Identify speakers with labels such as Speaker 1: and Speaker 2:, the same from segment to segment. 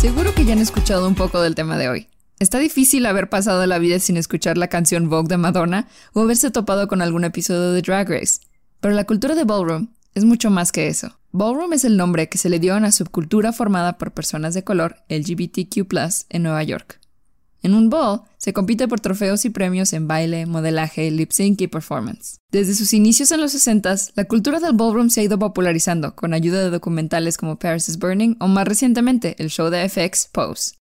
Speaker 1: Seguro que ya han escuchado un poco del tema de hoy. Está difícil haber pasado la vida sin escuchar la canción Vogue de Madonna o haberse topado con algún episodio de Drag Race. Pero la cultura de ballroom es mucho más que eso. Ballroom es el nombre que se le dio a una subcultura formada por personas de color LGBTQ en Nueva York. En un ball se compite por trofeos y premios en baile, modelaje, lip sync y performance. Desde sus inicios en los 60 la cultura del ballroom se ha ido popularizando con ayuda de documentales como Paris is Burning o más recientemente el show de FX Pose.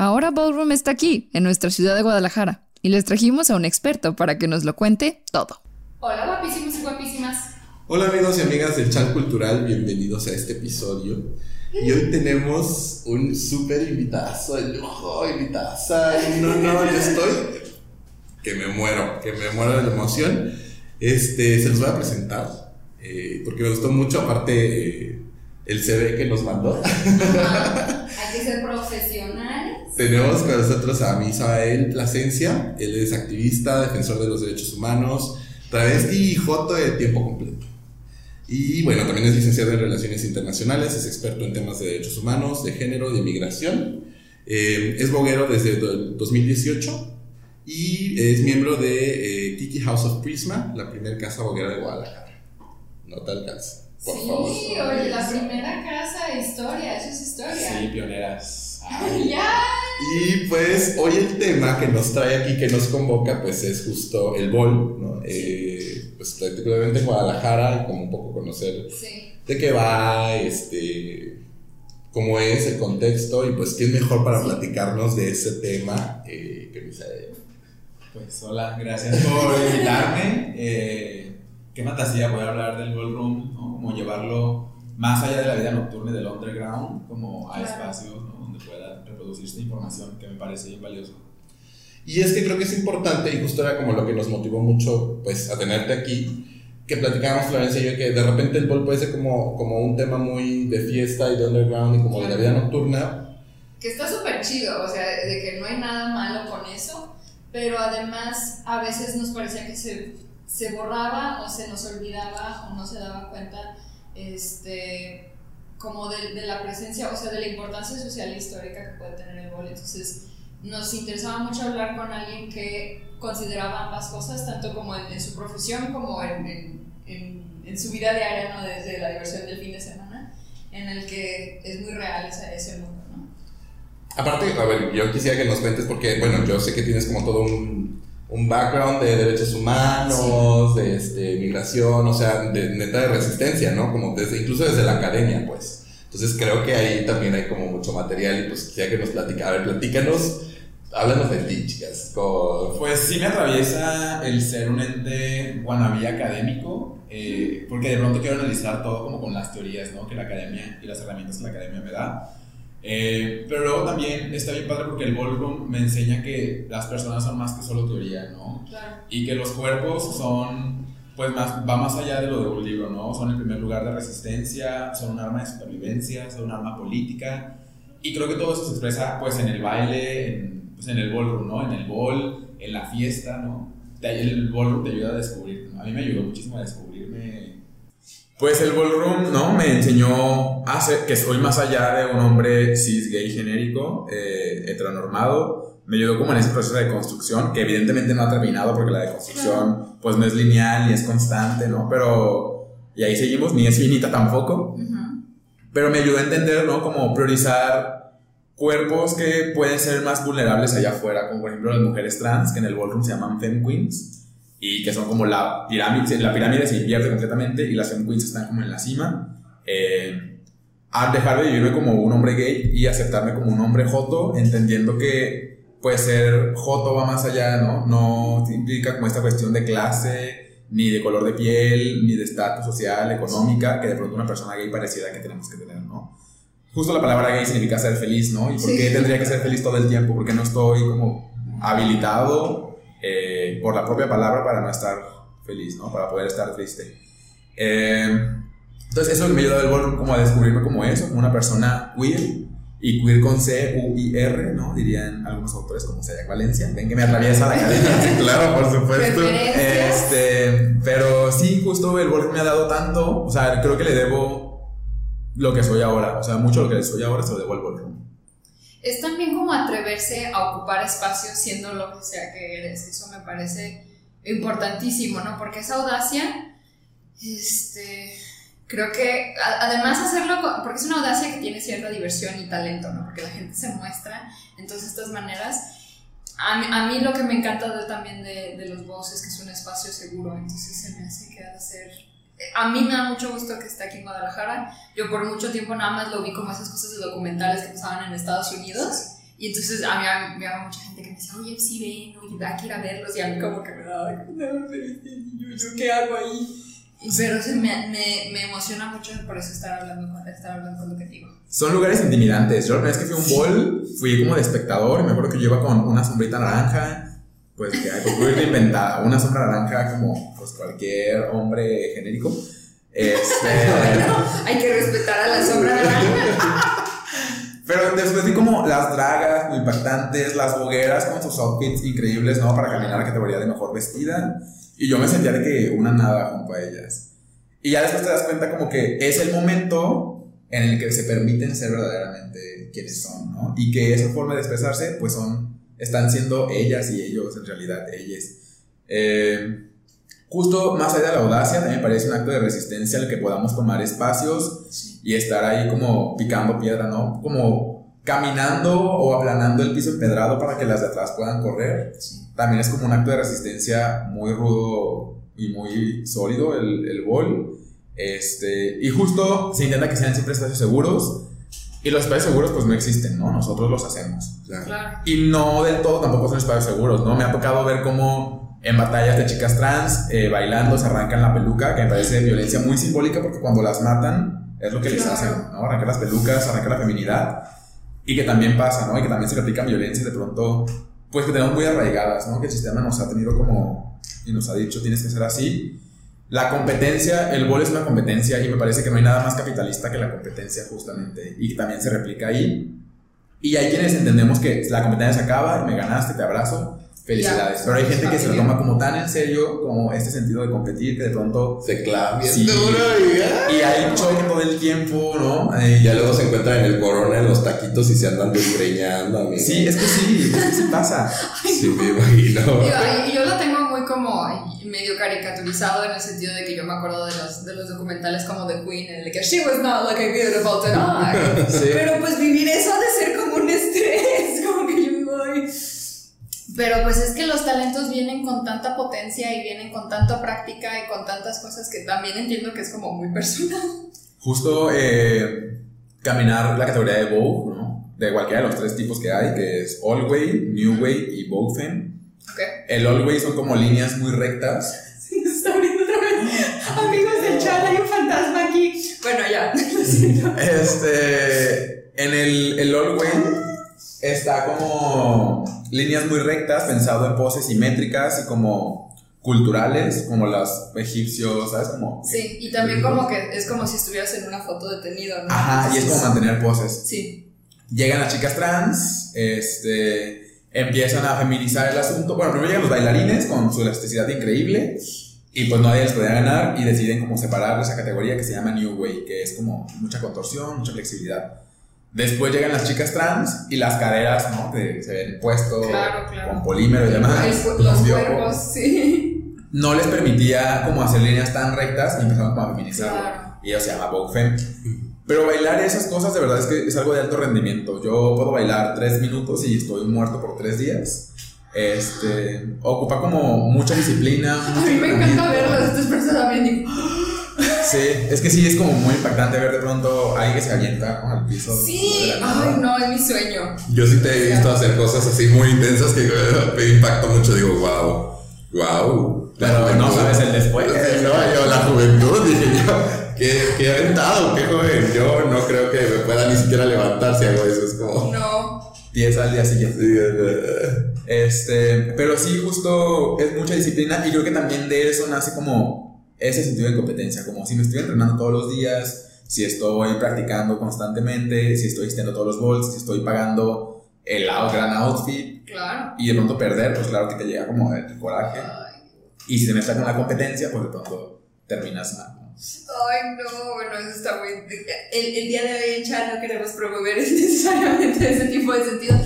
Speaker 1: Ahora Ballroom está aquí, en nuestra ciudad de Guadalajara, y les trajimos a un experto para que nos lo cuente todo.
Speaker 2: Hola guapísimos y guapísimas.
Speaker 3: Hola amigos y amigas del chat cultural, bienvenidos a este episodio. Y hoy tenemos un súper invitazo de lujo, invitaza. No, no, yo estoy que me muero, que me muero de la emoción. Este, se los voy a presentar, eh, porque me gustó mucho, aparte eh, el CV que nos mandó.
Speaker 2: Hay que ser profesionales.
Speaker 3: Tenemos con nosotros a Misael Plasencia, él es activista, defensor de los derechos humanos, travesti y joto de tiempo completo. Y bueno, también es licenciado en Relaciones Internacionales, es experto en temas de derechos humanos, de género, de migración. Eh, es boguero desde el 2018 y es miembro de eh, Kiki House of Prisma, la primera casa boguera de Guadalajara. No te alcanza.
Speaker 2: Por sí, oye, la primera casa, historia, eso es historia.
Speaker 4: Sí, pioneras.
Speaker 2: ¡Ya!
Speaker 3: Y pues hoy el tema que nos trae aquí, que nos convoca, pues es justo el bol, ¿no? Eh, pues particularmente Guadalajara, y como un poco conocer de qué va, este, cómo es el contexto, y pues quién mejor para platicarnos de ese tema eh, que Misael.
Speaker 4: Pues hola, gracias por invitarme. Eh, qué fantasía poder hablar del ballroom, ¿no? Como llevarlo más allá de la vida nocturna y del underground, como a espacios donde pueda reproducir esta información que me parece bien valioso.
Speaker 3: Y es que creo que es importante, y justo era como lo que nos motivó mucho pues, a tenerte aquí, que platicábamos Florencia y yo, que de repente el bol puede ser como, como un tema muy de fiesta y de underground y como de la vida nocturna.
Speaker 2: Que está súper chido, o sea, de que no hay nada malo con eso, pero además a veces nos parecía que se, se borraba o se nos olvidaba o no se daba cuenta este, como de, de, la presencia, o sea, de la importancia social e histórica que puede tener el bol. Entonces, nos interesaba mucho hablar con alguien que consideraba ambas cosas, tanto como en, su profesión como en, en, en, su vida diaria, ¿no? desde la diversión del fin de semana, en el que es muy real ese, ese mundo. ¿no?
Speaker 3: Aparte, a ver, yo quisiera que nos cuentes, porque, bueno, yo sé que tienes como todo un un background de derechos humanos, de este, migración, o sea, de neta de resistencia, ¿no? Como desde, incluso desde la academia, pues. Entonces creo que ahí también hay como mucho material y pues quisiera que nos platica. A ver, platícanos, háblanos de ti, chicas.
Speaker 4: Pues sí me atraviesa el ser un ente wannabe académico, eh, porque de pronto quiero analizar todo como con las teorías, ¿no? Que la academia y las herramientas que la academia me da. Eh, pero luego también está bien padre porque el ballroom me enseña que las personas son más que solo teoría, ¿no? Y que los cuerpos son, pues más, va más allá de lo de un libro, ¿no? Son en primer lugar de resistencia, son un arma de supervivencia, son un arma política. Y creo que todo eso se expresa pues en el baile, en, pues, en el ballroom, ¿no? En el ball, en la fiesta, ¿no? El ballroom te ayuda a descubrir, a mí me ayudó muchísimo a descubrirme pues el ballroom, ¿no? Me enseñó a ser, que soy más allá de un hombre cis gay genérico, eh, heteronormado. Me ayudó como en ese proceso de construcción, que evidentemente no ha terminado porque la deconstrucción pues no es lineal ni es constante, ¿no? Pero, y ahí seguimos, ni es finita tampoco. Pero me ayudó a entender, ¿no? Como priorizar cuerpos que pueden ser más vulnerables allá afuera, como por ejemplo las mujeres trans, que en el ballroom se llaman femme queens y que son como la pirámide, la pirámide se invierte completamente y las femme queens están como en la cima. Eh, a dejar de vivirme como un hombre gay y aceptarme como un hombre joto, entendiendo que puede ser joto va más allá, ¿no? No implica como esta cuestión de clase, ni de color de piel, ni de estatus social, económica, que de pronto una persona gay pareciera que tenemos que tener. Justo la palabra gay significa ser feliz, ¿no? ¿Y por qué tendría que ser feliz todo el tiempo? Porque no estoy como habilitado eh, por la propia palabra para no estar feliz, ¿no? Para poder estar triste. Eh, entonces eso me ayudó el ballroom como a descubrirme como eso, como una persona queer, y queer con C, U, I, R, ¿no? Dirían algunos autores como Sayak Valencia. Ven que me atraviesa la cadena.
Speaker 3: claro, por supuesto.
Speaker 4: Este, pero sí, justo el ballroom me ha dado tanto, o sea, creo que le debo lo que soy ahora, o sea, mucho lo que soy ahora se lo debo al ballroom.
Speaker 2: es también como atreverse a ocupar espacio siendo lo que sea que eres. Eso me parece importantísimo, ¿no? Porque esa audacia, este, creo que además hacerlo, porque es una audacia que tiene cierta diversión y talento, ¿no? Porque la gente se muestra en todas estas maneras. A mí, a mí lo que me encanta también de, de los voces es que es un espacio seguro, entonces se me hace que ha de ser a mí me da mucho gusto que esté aquí en Guadalajara. Yo por mucho tiempo nada más lo vi como esas cosas de documentales que pasaban en Estados Unidos. Y entonces a mí me había mucha gente que me decía, oye, sí ven, oye, hay que ir a verlos. Y a mí como que me daba, no, yo, yo qué hago ahí. Pero se me, me, me, emociona mucho por eso estar hablando con, estar hablando con lo que digo.
Speaker 4: Son lugares intimidantes. Yo la primera vez que fui a un bol, fui como de espectador. Me acuerdo que yo iba con una sombrita naranja pues que hay que inventada, una sombra naranja como pues cualquier hombre genérico. Este,
Speaker 2: hay que respetar a la sombra naranja.
Speaker 4: Pero después vi como las dragas muy impactantes, las bogueras con sus outfits increíbles, ¿no? Para caminar a categoría de mejor vestida. Y yo me sentía de que una nada junto a ellas. Y ya después te das cuenta como que es el momento en el que se permiten ser verdaderamente quienes son, ¿no? Y que esa forma de expresarse, pues son están siendo ellas y ellos, en realidad, ellas. Eh, justo más allá de la audacia, también me parece un acto de resistencia el que podamos tomar espacios y estar ahí como picando piedra, ¿no? Como caminando o aplanando el piso empedrado para que las de atrás puedan correr. También es como un acto de resistencia muy rudo y muy sólido el, el bol. Este, y justo se intenta que sean siempre espacios seguros y los espacios seguros pues no existen, ¿no? Nosotros los hacemos.
Speaker 2: Claro.
Speaker 4: Y no del todo tampoco son espacios seguros, ¿no? Me ha tocado ver cómo en batallas de chicas trans eh, bailando se arrancan la peluca, que me parece violencia muy simbólica porque cuando las matan es lo que les hacen, ¿no? Arrancar las pelucas, arrancar la feminidad. Y que también pasa, ¿no? Y que también se replican violencias de pronto, pues que tenemos muy arraigadas, ¿no? Que el sistema nos ha tenido como, y nos ha dicho, tienes que ser así. La competencia, el bol es una competencia y me parece que no hay nada más capitalista que la competencia justamente y también se replica ahí. Y hay quienes entendemos que la competencia se acaba, me ganaste, te abrazo, felicidades. Pero hay gente que se lo toma como tan en serio como este sentido de competir que de pronto
Speaker 3: se clava
Speaker 4: sí, y, y hay choque todo el tiempo, ¿no?
Speaker 3: Y ya luego se encuentran en el corona en los taquitos y se andan desgreñando.
Speaker 4: Sí, es que sí, es que sí pasa.
Speaker 3: sí, me imagino.
Speaker 2: Yo, yo lo tengo medio caricaturizado en el sentido de que yo me acuerdo de los, de los documentales como The Queen, en el que she was not like a beautiful tonight. Pero pues vivir eso ha de ser como un estrés, como que yo vivo ahí. Pero pues es que los talentos vienen con tanta potencia y vienen con tanta práctica y con tantas cosas que también entiendo que es como muy personal.
Speaker 4: Justo eh, caminar la categoría de Vogue, ¿no? De cualquiera de los tres tipos que hay, que es All Way, New Way y Vogue Femme el Always son como líneas muy rectas.
Speaker 2: Sí, se está abriendo otra vez. Amigos del chat, hay un fantasma aquí. Bueno, ya.
Speaker 4: este. En el, el Always está como líneas muy rectas, pensado en poses simétricas y como culturales, como los egipcios, ¿sabes? Como,
Speaker 2: sí, y también como que es como si estuvieras en una foto detenido, ¿no?
Speaker 4: Ajá, y es como mantener poses.
Speaker 2: Sí.
Speaker 4: Llegan las chicas trans, este empiezan a feminizar el asunto. Bueno, primero llegan los bailarines con su elasticidad increíble y pues nadie les podía ganar y deciden como separar esa categoría que se llama New Way, que es como mucha contorsión, mucha flexibilidad. Después llegan las chicas trans y las caderas, ¿no? Que se ven puestos con polímero y demás.
Speaker 2: los cuerpos, sí.
Speaker 4: No les permitía como hacer líneas tan rectas y empezaron como a feminizar. Y eso se llama Vogue Femme. Pero bailar esas cosas de verdad es que es algo de alto rendimiento. Yo puedo bailar tres minutos y estoy muerto por tres días. Este, ocupa como mucha disciplina.
Speaker 2: A mí me encanta verlo, estas personas también
Speaker 4: Sí, es que sí, es como muy impactante ver de pronto a alguien que se avienta al piso.
Speaker 2: Sí, ay, no, es mi sueño.
Speaker 3: Yo sí te he visto hacer cosas así muy intensas que me impacta mucho. Digo, wow, wow.
Speaker 4: Pero no sabes el después. No,
Speaker 3: yo, la juventud, dije yo. Qué, qué aventado, qué joven. Yo no creo que me pueda ni siquiera levantar si hago eso. Es como.
Speaker 2: No.
Speaker 4: 10 al día siguiente. este, pero sí, justo es mucha disciplina y creo que también de eso nace como ese sentido de competencia. Como si me estoy entrenando todos los días, si estoy practicando constantemente, si estoy extendiendo todos los bols, si estoy pagando el gran outfit.
Speaker 2: Claro.
Speaker 4: Y de pronto perder, pues claro que te llega como el coraje. Y si te metes en la competencia, pues de pronto terminas mal.
Speaker 2: Ay, no, bueno, eso está muy. El, el día de hoy en chat no queremos promover necesariamente ese tipo de sentido,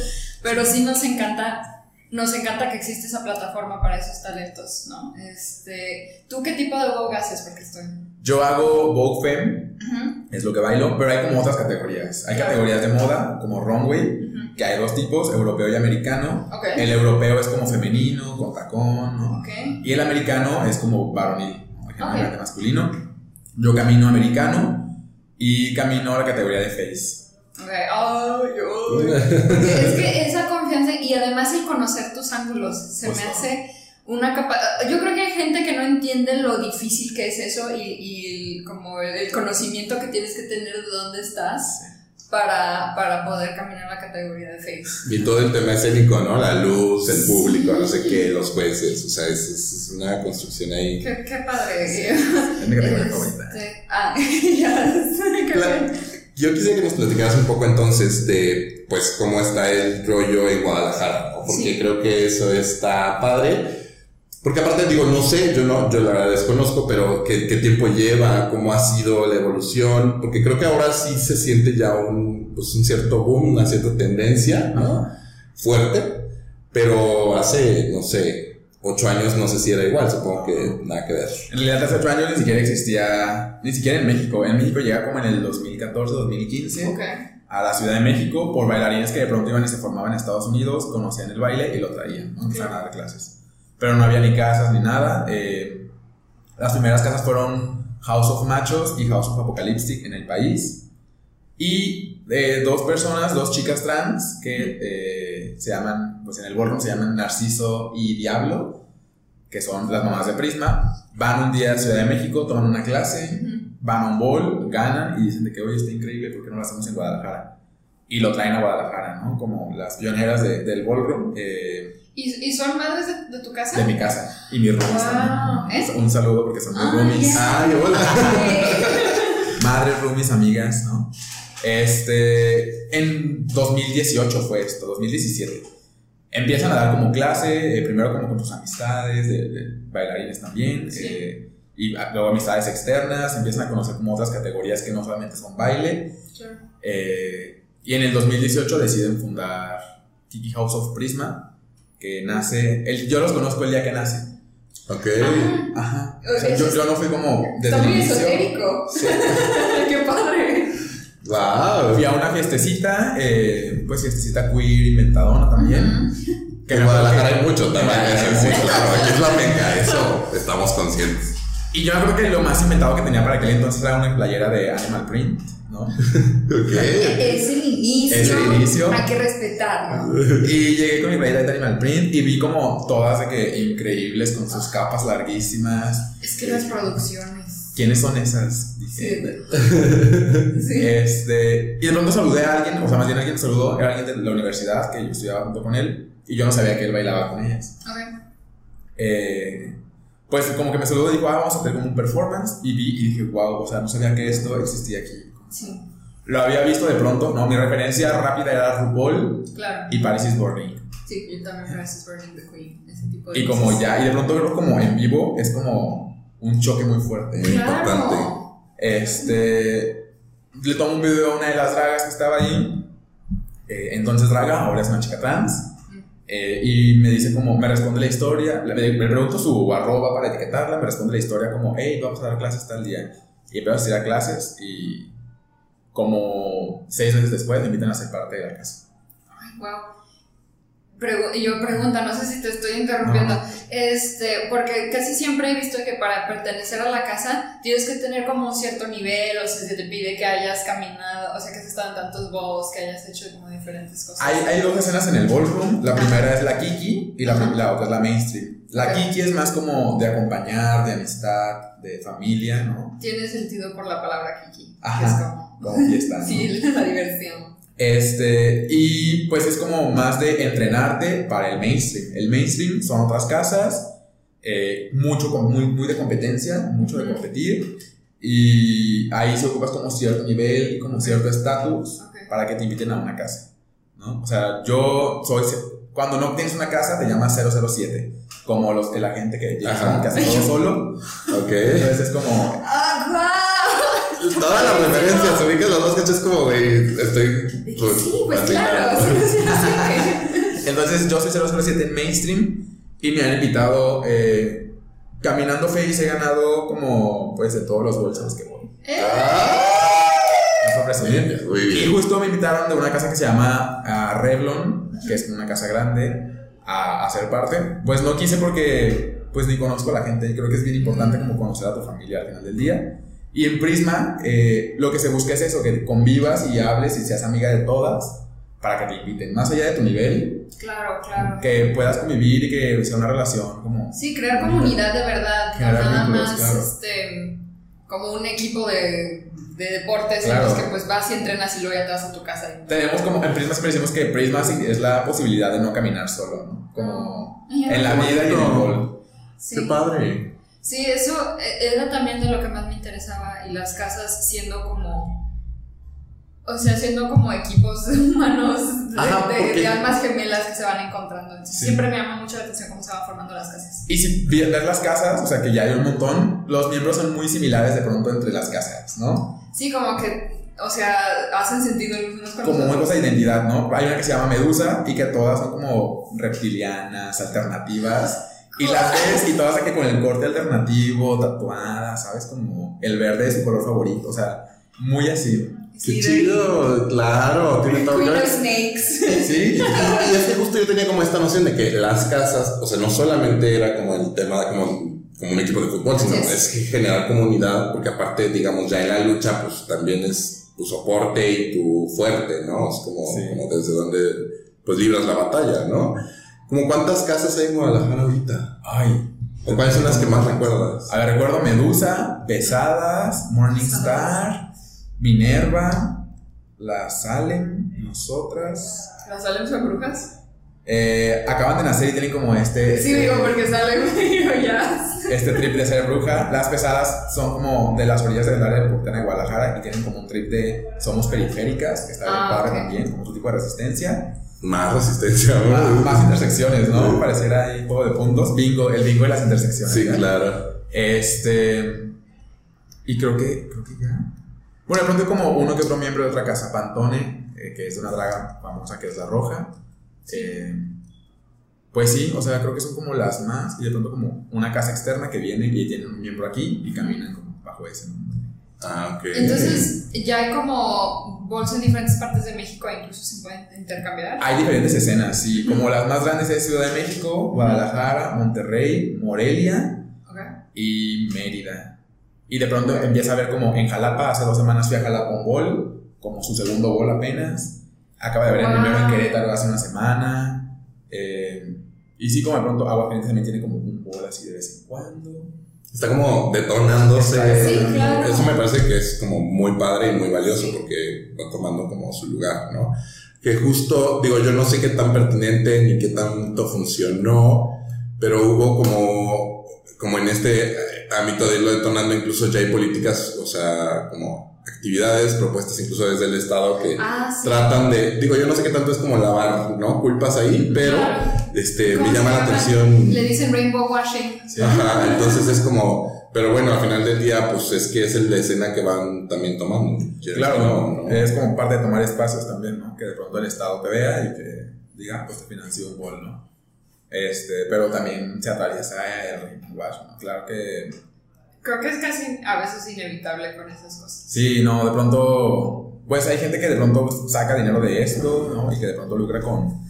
Speaker 2: pero sí nos encanta. Nos encanta que existe esa plataforma para esos talentos, ¿no? Este, ¿Tú qué tipo de Vogue haces? Porque estoy.
Speaker 4: Yo hago Vogue Femme,
Speaker 2: Ujú,
Speaker 4: es lo que bailo, pero hay como otras categorías. Hay
Speaker 2: Claro.
Speaker 4: categorías de moda, como runway,
Speaker 2: ujú.
Speaker 4: que hay dos tipos, europeo y americano.
Speaker 2: Ok.
Speaker 4: El europeo es como femenino, con tacón, ¿no?
Speaker 2: Ok.
Speaker 4: Y el americano es como varonil, ¿no? generalmente
Speaker 2: Ok.
Speaker 4: masculino. Yo camino americano y camino a la categoría de face.
Speaker 2: Ok, ay, ay. Porque es que esa confianza y además el conocer tus ángulos se
Speaker 4: Pues
Speaker 2: me
Speaker 4: no.
Speaker 2: hace una capa. Yo creo que hay gente que no entiende lo difícil que es eso y, y como el conocimiento que tienes que tener de dónde estás para, para poder caminar la categoría de face.
Speaker 3: Y todo el tema escénico, ¿no? La luz, el público, no sé qué, los jueces. O sea, es, es- es una construcción ahí.
Speaker 2: Qué, qué padre.
Speaker 4: Es mi categoría favorita.
Speaker 2: Este, ah, ya. qué
Speaker 3: Claro.
Speaker 2: bien.
Speaker 3: Yo quisiera que nos platicaras un poco entonces de, pues, cómo está el rollo en Guadalajara, ¿no? Porque
Speaker 2: Sí.
Speaker 3: creo que eso está padre. Porque aparte digo, no sé, yo no, yo la verdad desconozco, pero qué, qué tiempo lleva, cómo ha sido la evolución, porque creo que ahora sí se siente ya un, pues, un cierto boom, una cierta tendencia, ¿no? Fuerte, pero hace, no sé, ocho años no sé si era igual, supongo que nada que ver.
Speaker 4: En realidad hace 8 años ni siquiera existía, ni siquiera en México. En México llega como en el 2014, 2015
Speaker 2: Ok.
Speaker 4: a la Ciudad de México por bailarines que de pronto iban y se formaban en Estados Unidos, conocían el baile y lo traían, ¿no? empezaron a dar clases. Pero no había ni casas ni nada. eh, las primeras casas fueron House of Machos y House of Apocalyptic en el país. Y eh, dos personas, dos chicas trans que eh, se llaman, pues en el ballroom se llaman Narciso y Diablo, que son las mamás de Prisma, van un día a Ciudad de México, toman una clase, van a un ball, ganan y dicen de que hoy está increíble, ¿por qué no lo hacemos en Guadalajara? Y lo traen a Guadalajara, ¿no? Como las pioneras de- del ballroom eh,
Speaker 2: ¿Y, ¿Y son madres de, de tu casa?
Speaker 4: de mi casa y mis roomies
Speaker 2: Wow. ¿eh?
Speaker 4: Un saludo porque son mis
Speaker 2: Ah,
Speaker 4: roomies.
Speaker 2: ya.
Speaker 3: ¡Ay, hola!
Speaker 4: Madres, roomies, amigas, ¿no? Este, en 2018 fue esto, 2017. Empiezan a dar como clase, eh, primero como con tus amistades, de, de bailarines también,
Speaker 2: Sí.
Speaker 4: eh, y luego amistades externas, empiezan a conocer como otras categorías que no solamente son baile.
Speaker 2: Sure.
Speaker 4: eh, y en el 2018 deciden fundar Tiki House of Prisma, que nace, el, yo los conozco el día que nace.
Speaker 3: Ok.
Speaker 4: Ajá. O sea,
Speaker 2: Eso
Speaker 4: yo, yo no fui como desde
Speaker 2: Está
Speaker 4: el
Speaker 2: muy
Speaker 4: inicio.
Speaker 2: esotérico.
Speaker 4: Sí.
Speaker 2: Qué padre.
Speaker 3: ¡Wow!
Speaker 4: Fui a una fiestecita, eh, pues fiestecita queer inventadona también.
Speaker 3: Que en Guadalajara hay mucho también.
Speaker 4: Mucho.
Speaker 3: sí, claro, aquí es la meca, eso estamos conscientes.
Speaker 4: Y yo creo que lo más inventado que tenía para aquel entonces era una playera de Animal Print,
Speaker 2: Es el inicio.
Speaker 4: Es el inicio.
Speaker 2: Hay que respetarlo.
Speaker 4: Y llegué con mi playera de Animal Print y vi como todas de que increíbles con sus capas larguísimas.
Speaker 2: Es que las producciones.
Speaker 4: ¿Quiénes son esas?
Speaker 2: Sí.
Speaker 4: Dije.
Speaker 2: Sí.
Speaker 4: Este, y de pronto saludé a alguien, o sea, más bien alguien me saludó, era alguien de la universidad que yo estudiaba junto con él y yo no sabía que él bailaba con ellas. Eh, pues como que me saludó y dijo, ah, vamos a hacer como un performance y vi y dije, wow, o sea, no sabía que esto existía aquí.
Speaker 2: Sí,
Speaker 4: Lo había visto de pronto, no, mi referencia rápida era RuPaul
Speaker 2: claro.
Speaker 4: y Paris is Burning.
Speaker 2: Sí, yo también Francis Burning the Queen. Ese tipo de
Speaker 4: Y como
Speaker 2: cosas.
Speaker 4: ya, y de pronto verlo como en vivo es como un choque muy fuerte.
Speaker 3: Muy importante.
Speaker 2: Claro.
Speaker 4: Este, le tomo un video a una de las dragas que estaba ahí. Eh, entonces draga, ahora es una chica trans. Eh, y me dice como, me responde la historia, le, me pregunto su arroba para etiquetarla, me responde la historia como, hey, vamos a dar clases tal día. Y empiezo a asistir a clases y como seis meses después me invitan a ser parte de la casa.
Speaker 2: Ay, wow. Pregu- yo pregunta, no sé si te estoy interrumpiendo, este, porque casi siempre he visto que para pertenecer a la casa tienes que tener como un cierto nivel, o sea, se te pide que hayas caminado, o sea, que has estado en tantos balls, que hayas hecho como diferentes cosas.
Speaker 4: Hay, hay dos escenas en el ballroom. La primera es la Kiki y la, la otra es la mainstream. La. Kiki es más como de acompañar, de amistad, de familia, ¿no?
Speaker 2: Tiene sentido por la palabra Kiki.
Speaker 4: Ajá.
Speaker 2: Como,
Speaker 4: fiesta. ¿no?
Speaker 2: sí, la diversión.
Speaker 4: Este, y pues es como más de entrenarte para el mainstream. El mainstream son otras casas, eh, mucho, muy, muy de competencia, mucho de competir. Y ahí se ocupas como cierto nivel y como cierto estatus
Speaker 2: Ok.
Speaker 4: para que te inviten a una casa. ¿no? O sea, yo soy. Cuando no tienes una casa, te llamas 007. Como los, el agente que llega que hace todo solo.
Speaker 3: Ok.
Speaker 4: Entonces es como.
Speaker 2: Ah,
Speaker 3: Todas las referencias, ubicas los dos cachos como, güey, estoy.
Speaker 2: Sí, pues claro. sí, sí, sí.
Speaker 4: Entonces yo soy 007 mainstream y me han invitado eh, caminando Face he ganado como pues de todos los bolsos que voy.
Speaker 2: Eh,
Speaker 4: presumir.
Speaker 3: Muy
Speaker 4: Y
Speaker 3: bien.
Speaker 4: justo me invitaron de una casa que se llama ah, Revlon, que es una casa grande, a, a ser parte. Pues no quise porque pues ni conozco a la gente y creo que es bien importante como conocer a tu familia al final del día. Y en Prisma eh, lo que se busca es eso, que convivas y hables y seas amiga de todas para que te inviten, más allá de tu nivel,
Speaker 2: Claro, claro.
Speaker 4: que puedas convivir y que sea una relación como...
Speaker 2: Sí, crear comunidad de verdad, nada
Speaker 4: vínculos,
Speaker 2: más
Speaker 4: claro.
Speaker 2: este, como un equipo de, de deportes
Speaker 4: Claro.
Speaker 2: en los que pues vas y entrenas y luego ya te vas a tu casa. y-
Speaker 4: Tenemos como, en Prisma siempre decimos que Prisma sí es la posibilidad de no caminar solo, ¿no? Como en la vida y en el gol.
Speaker 2: Sí.
Speaker 3: Qué padre.
Speaker 2: Sí, eso eh, era también de lo que más me interesaba y las casas siendo como, o sea, siendo como equipos humanos de,
Speaker 3: Ajá,
Speaker 2: de-
Speaker 3: porque-
Speaker 2: de almas gemelas que se van encontrando. Entonces,
Speaker 4: Sí.
Speaker 2: Siempre me llama mucho la atención cómo se van formando las casas.
Speaker 4: Y si ves las casas, o sea que ya hay un montón, los miembros son muy similares de pronto entre las casas, ¿no?
Speaker 2: Sí, como que, o sea, hacen sentido los unos con
Speaker 4: Como una cosa de identidad, ¿no? Hay una que se llama Medusa y que todas son como reptilianas, alternativas. Y las ves y todas aquí con el corte alternativo, tatuadas, ¿sabes? Como el verde es su color favorito, o sea, muy así.
Speaker 3: Qué
Speaker 2: Sí, de-
Speaker 3: chido, claro. Tiene todo
Speaker 2: Queen
Speaker 3: yo-
Speaker 2: of Snakes.
Speaker 4: Sí,
Speaker 3: Y es que justo yo tenía como esta noción de que las casas, o sea, no solamente era como el tema como, como un equipo de fútbol, sino
Speaker 2: es.
Speaker 3: generar comunidad, porque aparte, digamos, ya en la lucha, pues también es tu soporte y tu fuerte, ¿no? Es como,
Speaker 4: Sí.
Speaker 3: como desde donde, pues, libras la batalla, ¿no? Como cuántas casas hay en Guadalajara ahorita?
Speaker 4: Ay.
Speaker 3: ¿O cuáles son las que más recuerdas?
Speaker 4: A ver, recuerdo Medusa, Besadas, Morningstar, Minerva, La Salem, nosotras.
Speaker 2: ¿Las salen son brujas?
Speaker 4: Eh, acaban de nacer y tienen como este.
Speaker 2: Sí,
Speaker 4: este,
Speaker 2: digo, porque salen digo, ya.
Speaker 4: este trip de ser bruja. Las pesadas son como de las orillas del área metropolitana de Guadalajara y tienen como un trip de somos periféricas, que está bien
Speaker 2: Ah,
Speaker 4: padre
Speaker 2: ok.
Speaker 4: también, como su tipo de resistencia.
Speaker 3: Más resistencia, ¿no?
Speaker 4: Más, más intersecciones, ¿no? Pareciera ahí juego de puntos. Bingo, el bingo de las intersecciones.
Speaker 3: Sí,
Speaker 4: ¿ya?
Speaker 3: claro.
Speaker 4: Este. Y creo que. Creo que ya. Bueno, de pronto como uno que otro miembro de otra casa, Pantone, eh, que es de una draga famosa que es la roja. Eh, pues sí, o sea, creo que son como las más. Y de pronto como una casa externa que viene y tiene un miembro aquí y caminan como bajo ese nombre.
Speaker 3: Ah, ok.
Speaker 2: Entonces, ya hay como bolsos en diferentes partes de México e incluso se pueden intercambiar.
Speaker 4: Hay diferentes escenas, sí. Como las más grandes es Ciudad de México, Guadalajara, Monterrey, Morelia.
Speaker 2: Ok.
Speaker 4: y Mérida. Y de pronto empieza a ver como en Jalapa, hace dos semanas fui a Jalapa un bol, como su segundo bol apenas. Acaba de ver el
Speaker 2: Wow.
Speaker 4: primero en Querétaro hace una semana. Eh, y sí, como de pronto Aguascalientes también tiene como un bol así de vez en cuando.
Speaker 3: Está como detonándose.
Speaker 2: Sí, claro.
Speaker 3: Eso me parece que es como muy padre y muy valioso porque va tomando como su lugar, ¿no? Que justo, digo, yo no sé qué tan pertinente ni qué tanto funcionó, pero hubo como, como en este ámbito de irlo detonando, incluso ya hay políticas, o sea, como actividades propuestas incluso desde el Estado que
Speaker 2: Ah, sí.
Speaker 3: tratan de, digo, yo no sé qué tanto es como lavar, ¿no? Culpas ahí, pero
Speaker 2: Claro.
Speaker 3: este,
Speaker 2: ¿Cómo
Speaker 3: me llama la atención.
Speaker 2: Le dicen rainbow washing.
Speaker 4: Sí.
Speaker 3: Ajá, entonces es como, pero bueno, al final del día, pues es que es el de escena que van también tomando. ¿quieres
Speaker 4: Claro,
Speaker 3: no, ¿no?
Speaker 4: es como parte de tomar espacios también, ¿no? Que de pronto el Estado te vea y que diga, pues te financió un bol, ¿no? Este, pero también se atraviesa el wash, ¿no? Claro que
Speaker 2: Creo que es casi a veces inevitable con esas cosas.
Speaker 4: Sí, no, de pronto, pues hay gente que de pronto saca dinero de esto, ¿no? Y que de pronto lucra con,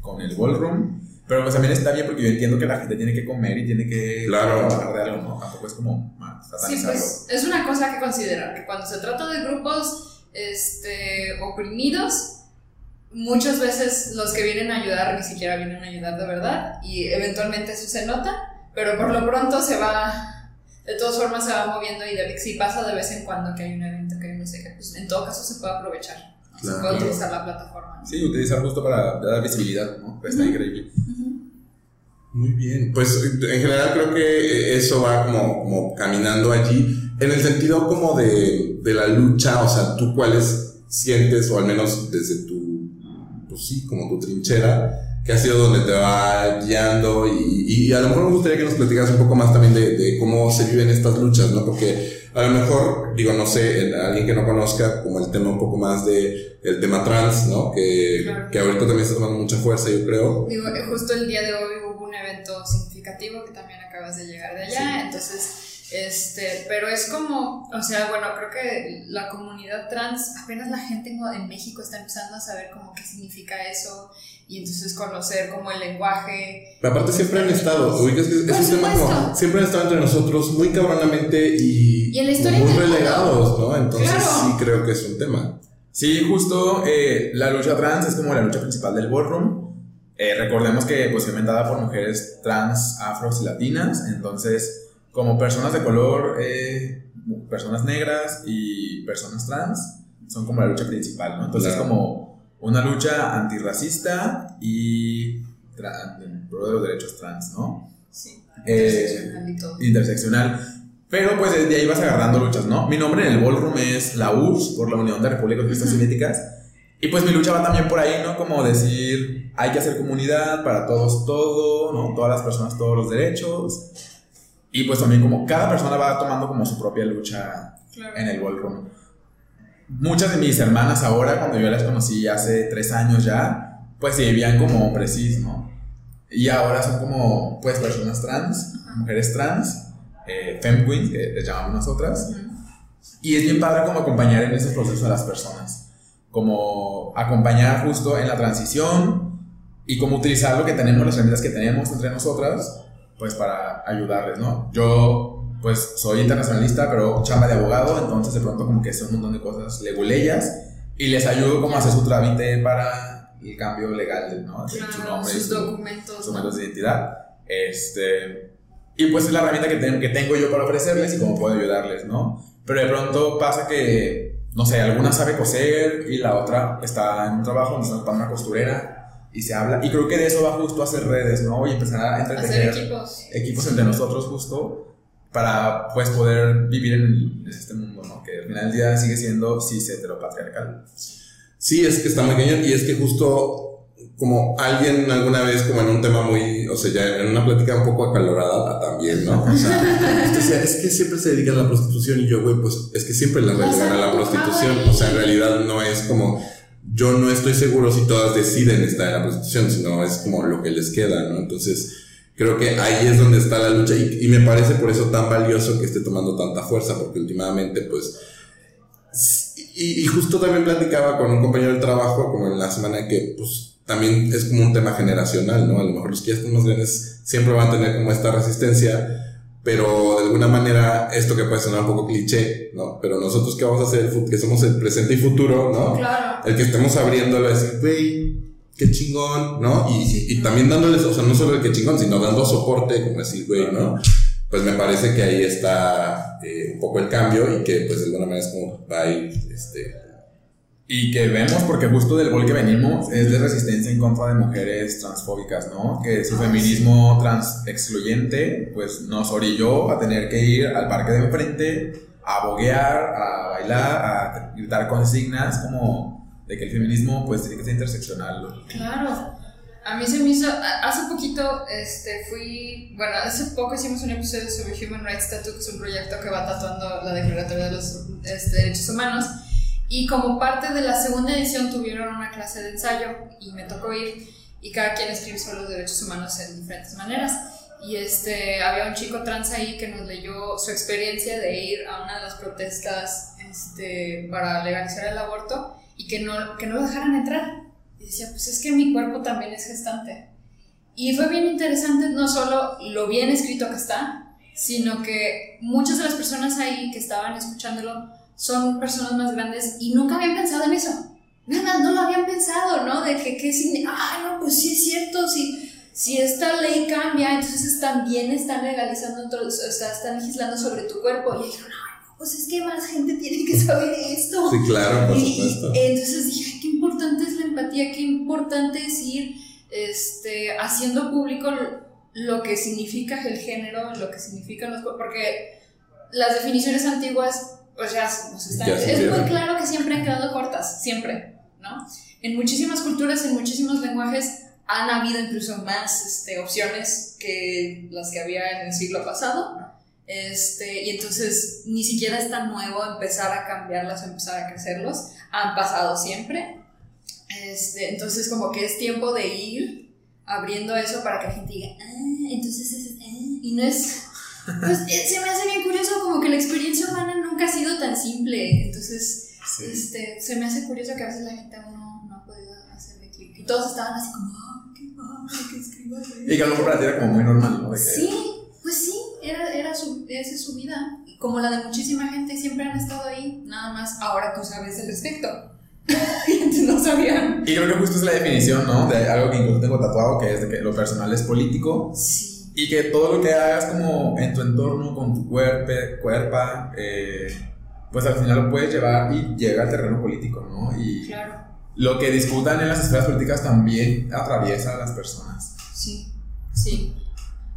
Speaker 4: con el ballroom. Pero pues también está bien porque yo entiendo que la gente tiene que comer y tiene que
Speaker 3: Claro.
Speaker 4: trabajar de algo, ¿no? Tampoco es como mal,
Speaker 2: Sí, pues es una cosa que considerar, que cuando se trata de grupos este, oprimidos, muchas veces los que vienen a ayudar ni siquiera vienen a ayudar de verdad y eventualmente eso se nota, pero por lo pronto se va, de todas formas se va moviendo y de, si pasa de vez en cuando que hay un evento, que hay no sé qué, pues en todo caso se puede aprovechar, ¿no? se
Speaker 3: Claro.
Speaker 2: puede utilizar la plataforma.
Speaker 4: Sí, utilizar justo para dar visibilidad, ¿no? Pues está increíble.
Speaker 3: Muy bien, pues en general creo que eso va como, como caminando allí, en el sentido como de, de la lucha, o sea, tú cuáles sientes, o al menos desde tu, pues sí, como tu trinchera, que ha sido donde te va guiando y, y a lo mejor me gustaría que nos platicaras un poco más también de, de cómo se viven estas luchas, ¿no? Porque a lo mejor, digo, no sé, alguien que no conozca, como el tema un poco más de el tema trans, ¿no? Que, que ahorita también está tomando mucha fuerza, yo creo.
Speaker 2: Digo, eh, justo el día de hoy un evento significativo que también acabas de llegar de allá, entonces este, pero es como, o sea, bueno, creo que la comunidad trans, apenas la gente en, México está empezando a saber como qué significa eso y entonces conocer como el lenguaje.
Speaker 3: Pero aparte siempre han estado, ubicas que es un tema como, siempre han estado entre nosotros muy cabronamente y, muy relegados, ¿no? Entonces sí creo que es un tema.
Speaker 4: Sí, justo eh, la lucha trans es como la lucha principal del ballroom. Eh, recordemos que pues fue inventada por mujeres trans, afros y latinas, entonces como personas de color, eh, personas negras y personas trans son como la lucha principal, ¿no? Entonces es como una lucha antirracista y pro de los derechos trans,
Speaker 2: ¿no? Sí.
Speaker 4: Eh, interseccional y todo. Interseccional. Pero pues desde ahí vas agarrando luchas, ¿no? Mi nombre en el ballroom es la URSS, por la Unión de Repúblicas Socialistas Soviéticas. Y pues mi lucha va también por ahí, ¿no? Como decir, hay que hacer comunidad para todos todo, ¿no? Todas las personas, todos los derechos. Y pues también como cada persona va tomando como su propia lucha en el ballroom. Muchas de mis hermanas ahora, cuando yo las conocí hace tres años ya, pues se vivían como hombres ¿no? Y ahora son como, pues, personas trans, mujeres trans, eh, fem queens, que les llamamos nosotras. Y es bien padre como acompañar en ese proceso a las personas. Como acompañar justo en la transición y como utilizar lo que tenemos, las herramientas que tenemos entre nosotras pues para ayudarles, ¿no? Yo pues soy internacionalista, pero chamba de abogado, entonces de pronto como que sé un montón de cosas leguleyas y les ayudo como a hacer su trámite para el cambio legal, ¿no?
Speaker 2: De su nombre, sus documentos. Sus
Speaker 4: documentos de identidad. Este, y pues es la herramienta que, que tengo yo para ofrecerles y cómo puedo ayudarles, ¿no? Pero de pronto pasa que, no sé, alguna sabe coser y la otra está en un trabajo donde está para una costurera y se habla. Y creo que de eso va justo a hacer redes, ¿no? Y empezar a entretener
Speaker 2: equipos.
Speaker 4: equipos entre nosotros justo para pues poder vivir en, este mundo, ¿no? Que al final del día sigue siendo cis heteropatriarcal.
Speaker 3: Sí, es que está muy cañón y es que justo como alguien alguna vez como en un tema muy, o sea, ya en una plática un poco acalorada también, ¿no? O sea, es que siempre se dedican a la prostitución y yo, güey, pues es que siempre la relegan a la prostitución, o sea, en realidad no es como yo no estoy seguro si todas deciden estar en la prostitución, sino es como lo que les queda, ¿no? Entonces, creo que ahí es donde está la lucha y, me parece por eso tan valioso que esté tomando tanta fuerza, porque últimamente, pues, y, justo también platicaba con un compañero del trabajo, como en la semana que, pues, también es como un tema generacional, ¿no? A lo mejor los que ya están más grandes siempre van a tener como esta resistencia pero de alguna manera esto que puede sonar un poco cliché, ¿no? Pero nosotros que vamos a hacer, que somos el presente y futuro, ¿no?
Speaker 2: Claro.
Speaker 3: El que estemos abriéndolo, decir, güey, qué chingón, ¿no? Y, y, también dándoles, o sea, no solo el que chingón, sino dando soporte, como decir, güey, ¿no? Pues me parece que ahí está eh, un poco el cambio y que pues de alguna manera es como va a ir, este,
Speaker 4: y que vemos, porque justo del gol que venimos es de resistencia en contra de mujeres transfóbicas, ¿no? Que su feminismo trans excluyente, pues nos orilló a tener que ir al parque de enfrente, a boguear, a bailar, a gritar consignas como de que el feminismo pues tiene que ser interseccional.
Speaker 2: Claro. A mí se me hizo, hace poquito este, fui, bueno, hace poco hicimos un episodio sobre Human Rights Tattoo, que es un proyecto que va tatuando la Declaratoria de los este, Derechos Humanos. Y como parte de la segunda edición tuvieron una clase de ensayo y me tocó ir y cada quien escribe sobre los derechos humanos en diferentes maneras. Y este, había un chico trans ahí que nos leyó su experiencia de ir a una de las protestas este, para legalizar el aborto y que no, que no lo dejaran entrar. Y decía, pues es que mi cuerpo también es gestante. Y fue bien interesante no solo lo bien escrito que está, sino que muchas de las personas ahí que estaban escuchándolo son personas más grandes y nunca habían pensado en eso. Nada, no lo habían pensado, ¿no? De que, qué significa, ah, no, pues sí es cierto, si, si esta ley cambia, entonces también están legalizando, o sea, están legislando sobre tu cuerpo. Y dijeron, no, pues es que más gente tiene que saber esto.
Speaker 3: Sí, claro, por supuesto.
Speaker 2: entonces dije, qué importante es la empatía, qué importante es ir este, haciendo público lo que significa el género, lo que significan los... Porque las definiciones antiguas pues ya es muy claro que siempre han quedado cortas, siempre, ¿no? En muchísimas culturas, en muchísimos lenguajes han habido incluso más este, opciones que las que había en el siglo pasado. Este, y entonces ni siquiera es tan nuevo empezar a cambiarlas o empezar a crecerlos. Han pasado siempre. Este, entonces como que es tiempo de ir abriendo eso para que la gente diga, ah, entonces es... ah", y no es... Pues eh, se me hace bien curioso como que la experiencia humana nunca ha sido tan simple. Entonces
Speaker 4: Sí.
Speaker 2: este, se me hace curioso que a veces la gente aún no, no ha podido hacerle clic. Y todos estaban así como, ah, qué padre que escribas
Speaker 4: Y que a lo mejor ti era como muy normal, ¿no? De que-
Speaker 2: Sí, pues sí, era, era su, esa es su vida. Y Como la de muchísima gente, siempre han estado ahí. Nada más ahora tú sabes al respecto. y antes no sabían.
Speaker 4: Y creo que justo es la definición, ¿no? De algo que incluso tengo tatuado, que es de que lo personal es político
Speaker 2: Sí.
Speaker 4: Y que todo lo que hagas como en tu entorno, con tu cuerpo, cuerpa, eh, pues al final lo puedes llevar y llega al terreno político, ¿no? Y
Speaker 2: Claro.
Speaker 4: lo que discutan en las esferas políticas también atraviesa a las personas.
Speaker 2: Sí, sí.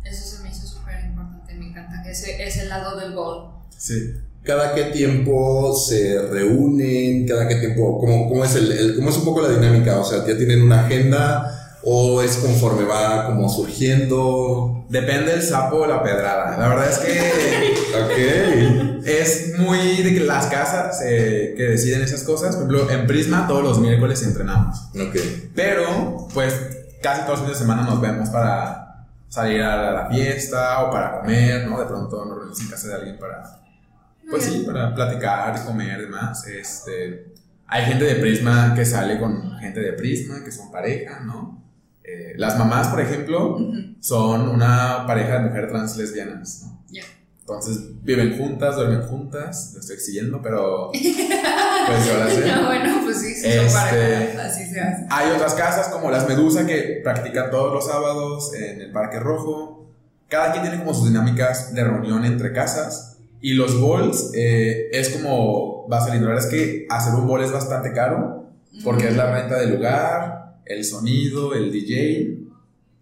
Speaker 2: Eso se me hizo súper importante. Me encanta. Ese, ese lado del gol.
Speaker 4: Sí.
Speaker 3: cada qué tiempo se reúnen, cada qué tiempo, ¿cómo, cómo es el, el- cómo es un poco la dinámica? O sea, ¿ya tienen una agenda o es conforme va como surgiendo?
Speaker 4: Depende del sapo o la pedrada. La verdad es que
Speaker 3: Ok.
Speaker 4: es muy de que las casas eh, que deciden esas cosas. Por ejemplo, en Prisma todos los miércoles entrenamos.
Speaker 3: Ok.
Speaker 4: Pero, pues, casi todos los fines de semana nos vemos para salir a la fiesta o para comer, ¿no? De pronto nos reunimos en casa de alguien para, pues sí, para platicar, comer, demás. Este, hay gente de Prisma que sale con gente de Prisma, que son pareja, ¿no? Eh, las mamás, por ejemplo, son una pareja de mujeres trans lesbianas, ¿no?
Speaker 2: Ya.
Speaker 4: Entonces viven juntas, duermen juntas, lo estoy exigiendo, pero pues yo las sé.
Speaker 2: No, bueno, pues sí, sí, son
Speaker 4: Este-
Speaker 2: parejas, así se hace.
Speaker 4: Hay otras casas como las Medusa que practican todos los sábados en el Parque Rojo. Cada quien tiene como sus dinámicas de reunión entre casas. Y los bowls eh, es como va a salir. La verdad es que hacer un bowl es bastante caro porque es la renta del lugar, el sonido, el DJ,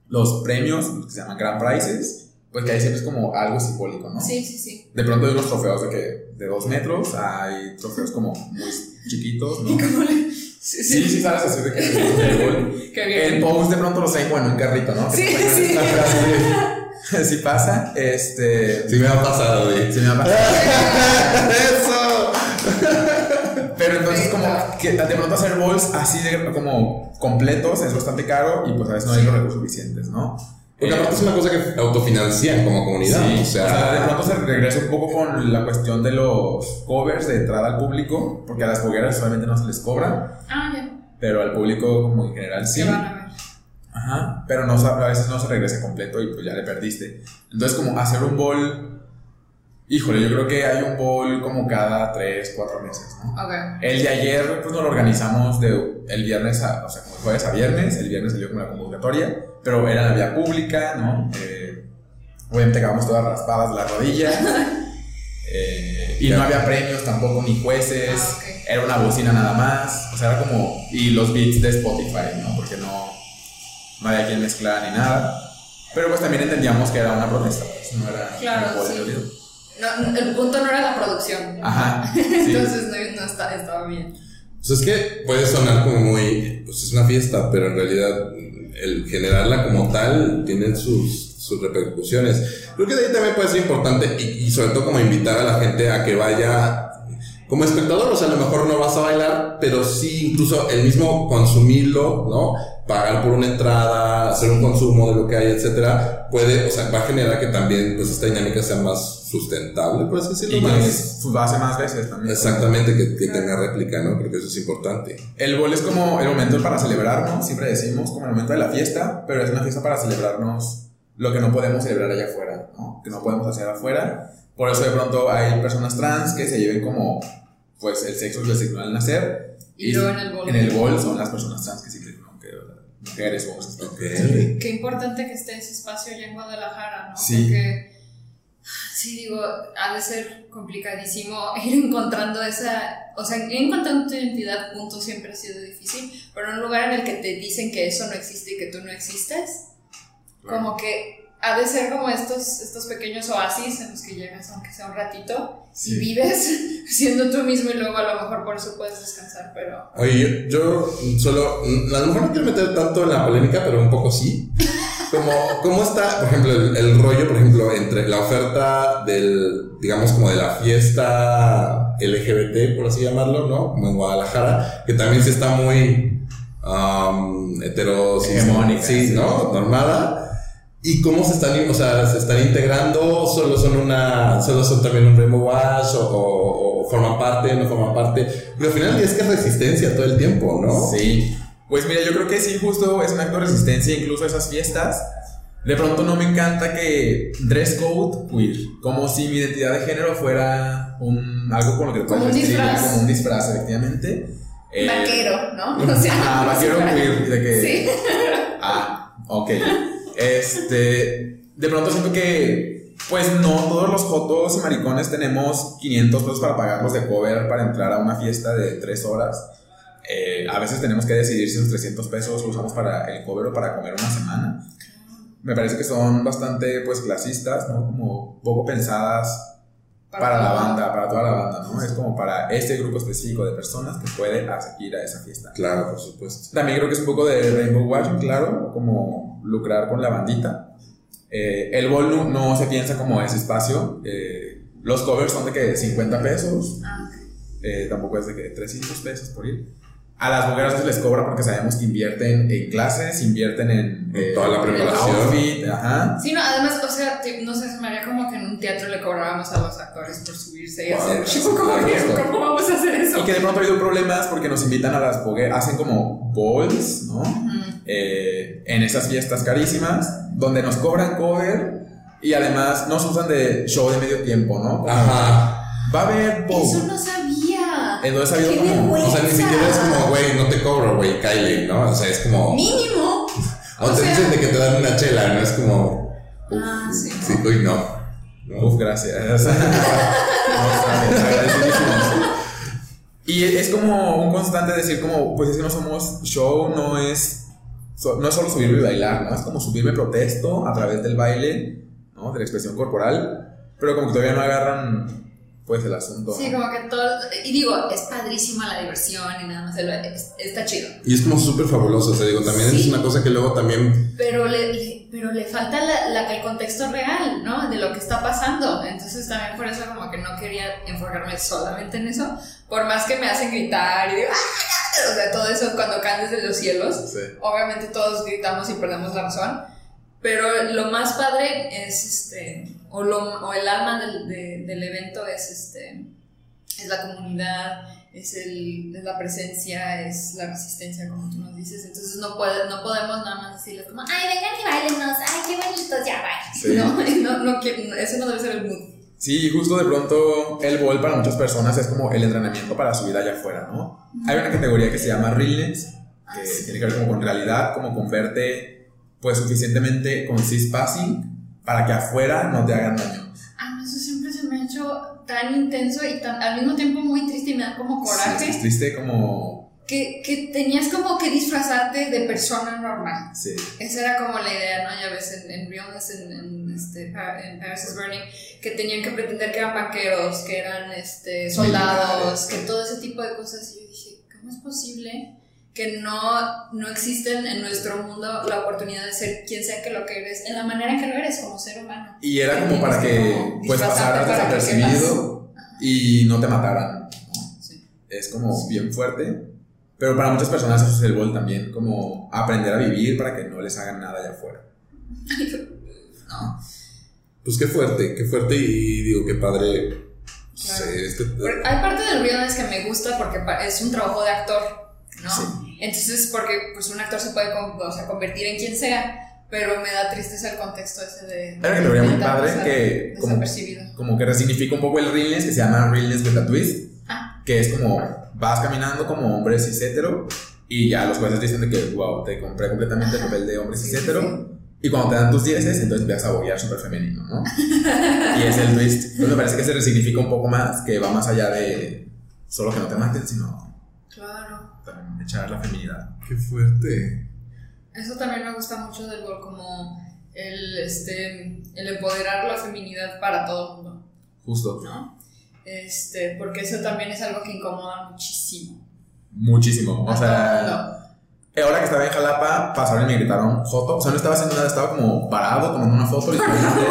Speaker 4: los premios, que se llaman Grand Prizes. Pues que ahí siempre es como algo simbólico, ¿no?
Speaker 2: Sí, sí, sí.
Speaker 4: De pronto hay unos trofeos de que de dos metros, hay trofeos como muy chiquitos, ¿no?
Speaker 2: ¿Y cómo le.? Sí,
Speaker 4: Sí, sí, sabes así de que el.
Speaker 2: Qué bien.
Speaker 4: En post de pronto los hay bueno, en un carrito, ¿no?
Speaker 2: Sí, sí.
Speaker 4: Sí pasa, este...
Speaker 3: Sí me ha pasado, güey.
Speaker 4: Se me ha pasado.
Speaker 3: ¡Eso!
Speaker 4: Pero entonces como que de pronto hacer balls así de como completos es bastante caro y pues a veces no hay los recursos suficientes, ¿no?
Speaker 3: Porque aparte es una cosa que autofinancian como comunidad.
Speaker 4: Sí,
Speaker 3: o sea,
Speaker 4: de pronto se regresa un poco con la cuestión de los covers de entrada al público, porque a las fogueras solamente no se les cobra,
Speaker 2: Ah, ya.
Speaker 4: pero al público como en general sí.
Speaker 2: ¿Qué van a ver?
Speaker 4: Ajá, pero no, a veces no se regresa completo y pues ya le perdiste. Entonces, como hacer un bowl, híjole, yo creo que hay un bowl como cada 3, 4 meses, ¿no?
Speaker 2: Ok.
Speaker 4: El de ayer, pues nos lo organizamos de el viernes a, o sea, como jueves a viernes, el viernes salió como la convocatoria, pero era la vía pública, ¿no? Eh, obviamente acabamos todas raspadas las rodillas. eh, y no había premios tampoco, ni jueces.
Speaker 2: Ah, ok.
Speaker 4: Era una bocina nada más. O sea, era como. Y los beats de Spotify, ¿no? Porque no, no había quien mezclar ni nada. Pero pues también entendíamos que era una protesta, pues no era.
Speaker 2: Claro,
Speaker 4: podía
Speaker 2: sí. No, el punto no era la producción.
Speaker 4: Ajá. sí.
Speaker 2: Entonces no, no está- estaba bien.
Speaker 3: Pues es que puede sonar como muy, pues es una fiesta, pero en realidad el generarla como tal tiene sus, sus repercusiones. Creo que de ahí también puede ser importante y, y sobre todo como invitar a la gente a que vaya como espectador, o sea, a lo mejor no vas a bailar, pero sí incluso el mismo consumirlo, ¿no? Pagar por una entrada, hacer un consumo de lo que hay, etcétera, puede, o sea, va a generar que también pues esta dinámica sea más sustentable, por así decirlo,
Speaker 4: Y que
Speaker 3: más.
Speaker 4: su base más veces también.
Speaker 3: Exactamente, que, que tenga réplica, ¿no? Creo que eso es importante.
Speaker 4: El bol es como el momento para celebrarnos, siempre decimos, como el momento de la fiesta, pero es una fiesta para celebrarnos lo que no podemos celebrar allá afuera, ¿no? Que no podemos hacer afuera. Por eso de pronto hay personas trans que se lleven como, pues, el sexo les asignó al nacer.
Speaker 2: Y luego en el bol.
Speaker 4: En el bol son las personas trans que que mujeres o hombres.
Speaker 3: Ok.
Speaker 2: Qué importante que esté ese espacio allá en Guadalajara, ¿no?
Speaker 4: Sí.
Speaker 2: Porque, sí, digo, ha de ser complicadísimo ir encontrando esa. O sea, ir encontrando tu identidad, punto, siempre ha sido difícil. Pero en un lugar en el que te dicen que eso no existe y que tú no existes, como que ha de ser como estos, estos pequeños oasis en los que llegas, aunque sea un ratito, y
Speaker 4: Sí.
Speaker 2: vives siendo tú mismo y luego a lo mejor por eso puedes descansar, pero...
Speaker 3: Oye, yo, yo solo, a lo mejor no quiero meter tanto en la polémica, pero un poco sí. Como, ¿Cómo está, por ejemplo, el, el rollo, por ejemplo, entre la oferta del, digamos, como de la fiesta LGBT, por así llamarlo, ¿no? Como en Guadalajara, que también sí está muy um, hetero, sí,
Speaker 4: Hegemónica,
Speaker 3: sí,
Speaker 4: sí.
Speaker 3: ¿no? Normada. ¿Y cómo se están, o sea, se están integrando? ¿Solo son una, solo son también un Rainbow Wash o, o- o forman parte, no forman parte? Pero al final es que es resistencia todo el tiempo, ¿no?
Speaker 4: Sí. Pues mira, yo creo que sí, justo es un acto de resistencia, incluso esas fiestas. De pronto no me encanta que dress code queer, como si mi identidad de género fuera un, algo con lo que te
Speaker 2: Como
Speaker 4: puedes
Speaker 2: un
Speaker 4: vestir,
Speaker 2: disfraz.
Speaker 4: como un disfraz, efectivamente. Eh,
Speaker 2: Vaquero, ¿no? O sea,
Speaker 4: Ah, vaquero queer, de que...
Speaker 2: Sí.
Speaker 4: Ah, ok. Este, de pronto siento que, pues no todos los jotos y maricones tenemos 500 pesos para pagarlos de cover para entrar a una fiesta de 3 horas. Eh, a veces tenemos que decidir si esos 300 pesos los usamos para el cover o para comer una semana. Me parece que son bastante, pues, clasistas, ¿no? Como poco pensadas para la banda, para toda la banda, ¿no? Es como para este grupo específico de personas que puede ir a esa fiesta.
Speaker 3: Claro, por supuesto.
Speaker 4: También creo que es un poco de Rainbow Watching, claro, como lucrar con la bandita. Eh, el ballroom no se piensa como ese espacio. eh, los covers son de que 50 pesos,
Speaker 2: Ah,
Speaker 4: eh, tampoco es de que 300 pesos por ir. A las mujeres se les cobra porque sabemos que invierten en clases, invierten en, eh,
Speaker 3: toda la preparación.
Speaker 4: outfit, ajá.
Speaker 2: Sí, no, además, o sea, no sé, se me haría como que en un teatro le cobrábamos a los actores por subirse y
Speaker 3: Wow,
Speaker 2: hacer
Speaker 3: sí,
Speaker 2: show. ¿Cómo,
Speaker 3: claro.
Speaker 2: ¿Cómo vamos a hacer eso?
Speaker 4: Y que de pronto ha habido problemas porque nos invitan a las hogueras, hacen como balls, ¿no? Eh, en esas fiestas carísimas, donde nos cobran cover y además nos usan de show de medio tiempo, ¿no? Como,
Speaker 3: Ajá.
Speaker 4: Va a haber bowl.
Speaker 2: Eso no sabía.
Speaker 4: Entonces ha habido
Speaker 2: ¡Qué
Speaker 4: como-!
Speaker 3: O sea, ni siquiera es como, güey, no te cobro, güey, Kylie, ¿no? O sea, es como.
Speaker 2: Mínimo.
Speaker 3: O
Speaker 2: o
Speaker 3: te
Speaker 2: sea-
Speaker 3: dicen de que te dan una chela, ¿no? Es como.
Speaker 2: Ah, sí.
Speaker 3: Sí, uy, no. No.
Speaker 4: Uf, gracias. Y es como un constante decir como, pues es que no somos show, no es, no es solo subirme y bailar, ¿no? Es como subirme protesto a través del baile, ¿no? De la expresión corporal, pero como que todavía no agarran, pues, el asunto.
Speaker 2: Sí, como que todo. Y digo, es padrísima la diversión y nada más. es- está chido.
Speaker 3: Y es como súper fabuloso, o sea, digo, también
Speaker 2: Sí.
Speaker 3: es una cosa que luego también.
Speaker 2: Pero le, le- pero le falta la, la- el contexto real, ¿no? De lo que está pasando. Entonces también por eso como que no quería enfocarme solamente en eso. Por más que me hacen gritar y digo, ¡ah! O sea, todo eso cuando caen desde los cielos.
Speaker 4: Sí.
Speaker 2: Obviamente todos gritamos y perdemos la razón. Pero lo más padre es este, o, lo, o el alma del, de- del evento es este, es la comunidad, es, el, es la presencia, es la resistencia, como tú nos dices. Entonces no, puede, no podemos nada más decirles como, ay, vengan y bailenos, ay, qué bonitos, ya, bye.
Speaker 4: Sí.
Speaker 2: No, no, no, eso no debe ser el mood.
Speaker 4: Sí, justo de pronto el bol para muchas personas es como el entrenamiento para su vida allá afuera, ¿no? Hay una categoría que se llama realness, que
Speaker 2: Ah, sí.
Speaker 4: tiene que ver como con realidad, como con verte pues suficientemente con cis-passing para que afuera no te hagan daño.
Speaker 2: Ah, no, eso siempre se me ha hecho tan intenso y tan, al mismo tiempo muy triste y me da como coraje.
Speaker 4: Sí, es triste como...
Speaker 2: que, que tenías como que disfrazarte de persona normal.
Speaker 4: Sí.
Speaker 2: Esa era como la idea, ¿no? Ya ves, en, en Realness, en, en, este, en Paris is Burning, que tenían que pretender que eran vaqueros, que eran este, soldados, que todo ese tipo de cosas. Y yo dije, ¿cómo es posible que no, no existen en nuestro mundo la oportunidad de ser quien sea que lo que eres, en la manera en que lo eres como ser humano?
Speaker 4: Y era como para que
Speaker 2: como
Speaker 4: pues pasaras desapercibido y no te mataran. Es como bien fuerte. Pero para muchas personas eso es el bol también, como aprender a vivir para que no les hagan nada allá afuera.
Speaker 2: No.
Speaker 3: Pues qué fuerte, qué fuerte y digo, qué padre.
Speaker 2: Claro.
Speaker 3: Sí, es que-
Speaker 2: Porque Hay parte del realness que me gusta porque es un trabajo de actor, ¿no?
Speaker 4: Sí.
Speaker 2: Entonces, porque pues un actor se puede o sea, convertir en quien sea, pero me da tristeza el contexto ese de...
Speaker 4: Hay una categoría muy
Speaker 2: intentar
Speaker 4: padre
Speaker 2: pasar
Speaker 4: que como, como que resignifica un poco el realness que se llama realness with a twist,
Speaker 2: Ah.
Speaker 4: que es como vas caminando como hombre cis hetero y ya los jueces dicen de que wow, te compré completamente el papel de hombre
Speaker 2: Sí,
Speaker 4: cis
Speaker 2: sí,
Speaker 4: hetero y cuando te dan tus dieces entonces empiezas a boguear súper femenino, ¿no? y es el twist. Entonces me parece que se resignifica un poco más, que va más allá de solo que no te maten, sino
Speaker 2: Claro.
Speaker 4: Echar la feminidad.
Speaker 3: Qué fuerte.
Speaker 2: Eso también me gusta mucho del gol, como el, este, el empoderar la feminidad para todo el mundo,
Speaker 4: Justo.
Speaker 2: ¿no? Este, porque eso también es algo que incomoda muchísimo.
Speaker 4: Muchísimo. O sea, eh, ahora que estaba en Jalapa, pasaron y me gritaron Joto. O sea, no estaba haciendo nada, estaba como parado tomando una foto. literalmente.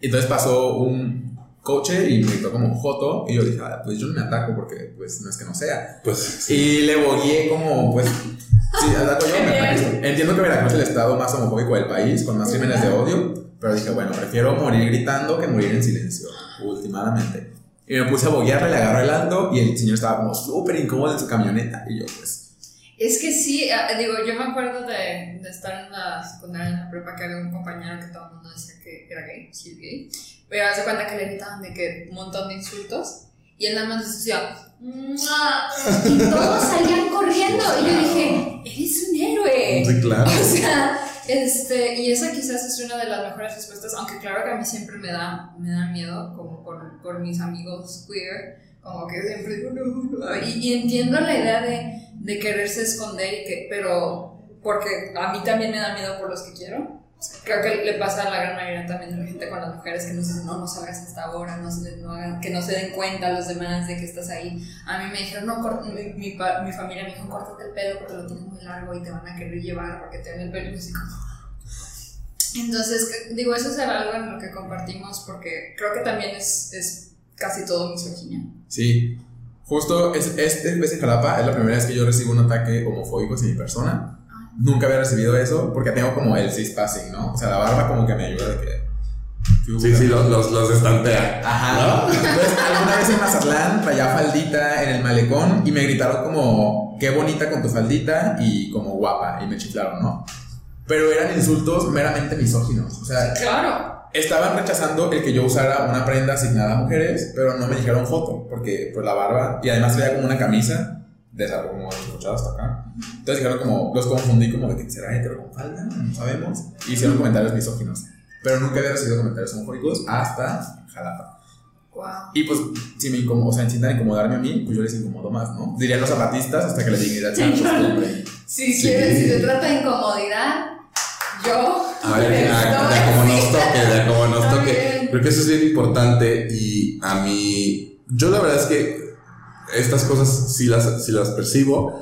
Speaker 4: Y entonces pasó un coche y me gritó como Joto. Y yo dije, ah, pues yo no me ataco porque pues no es que no sea.
Speaker 3: Pues
Speaker 4: Y le bogué como, pues, sí, ataco yo, me ataco. Entiendo que Veracruz es el estado más homofóbico del país, con más crímenes de odio, pero dije, bueno, prefiero morir gritando que morir en silencio, últimamente. Y me puse a boguearle, le agarré el alto y el señor estaba como súper incómodo en su camioneta. Y yo, pues,
Speaker 2: Es que sí, ah, digo, yo me acuerdo de, de estar en la secundaria, en la prepa, que había un compañero que todo el mundo decía que era gay, sí gay, pero hace cuenta que le gritaban de que un montón de insultos y él nada más decía, "Mua", y todos salían corriendo y yo dije, eres un héroe.
Speaker 3: sí, claro.
Speaker 2: O sea, este, y esa quizás es una de las mejores respuestas, aunque claro que a mí siempre me da, me da miedo, como por, por mis amigos queer, como que siempre digo, no, no", y, y entiendo la idea de, de quererse esconder, y que, pero porque a mí también me da miedo por los que quiero. Creo que le pasa a la gran mayoría también de la gente con las mujeres que nos dicen, no, no salgas hasta ahora, no se, no hagan- que no se den cuenta los demás de que estás ahí. A mí me dijeron, no, cor- mi, mi, mi familia me dijo, córtate el pelo porque lo tienes muy largo y te van a querer llevar porque te ven el pelo. Y así como... Entonces, digo, eso es algo en lo que compartimos porque creo que también es, es casi todo misoginia.
Speaker 4: sí. Justo es, este vez en Jalapa es la primera vez que yo recibo un ataque homofóbico hacia mi persona. Nunca había recibido eso porque tengo como el cis passing, ¿no? O sea, la barba como que me ayuda de que.
Speaker 3: Sí, sí, los, los, los estantea.
Speaker 4: Ajá. Entonces, alguna vez en Mazatlán traía faldita en el malecón y me gritaron como, qué bonita con tu faldita y como guapa. Y me chiflaron, ¿no? Pero eran insultos meramente misóginos. O sea,
Speaker 2: Claro.
Speaker 4: estaban rechazando el que yo usara una prenda asignada a mujeres, pero no me dijeron foto, porque pues la barba, y además traía como una camisa de esa, como escuchado hasta acá. Entonces dijeron como, los confundí como de que será hetero con falda, no sabemos. Y hicieron comentarios misóginos. Pero nunca había recibido comentarios homofóbicos hasta Jalapa.
Speaker 2: Wow.
Speaker 4: Y pues, si me incomodo, o sea, intentan incomodarme a mí, pues yo les incomodo más, ¿no? Dirían los zapatistas hasta que la dignidad sea costumbre.
Speaker 2: Si,
Speaker 3: Sí.
Speaker 2: quieres, si se trata de incomodidad, yo.
Speaker 3: A ver, ya, ya como nos toque, ya como nos toque. Creo que eso es bien importante y a mí, yo la verdad es que estas cosas sí las, sí las percibo,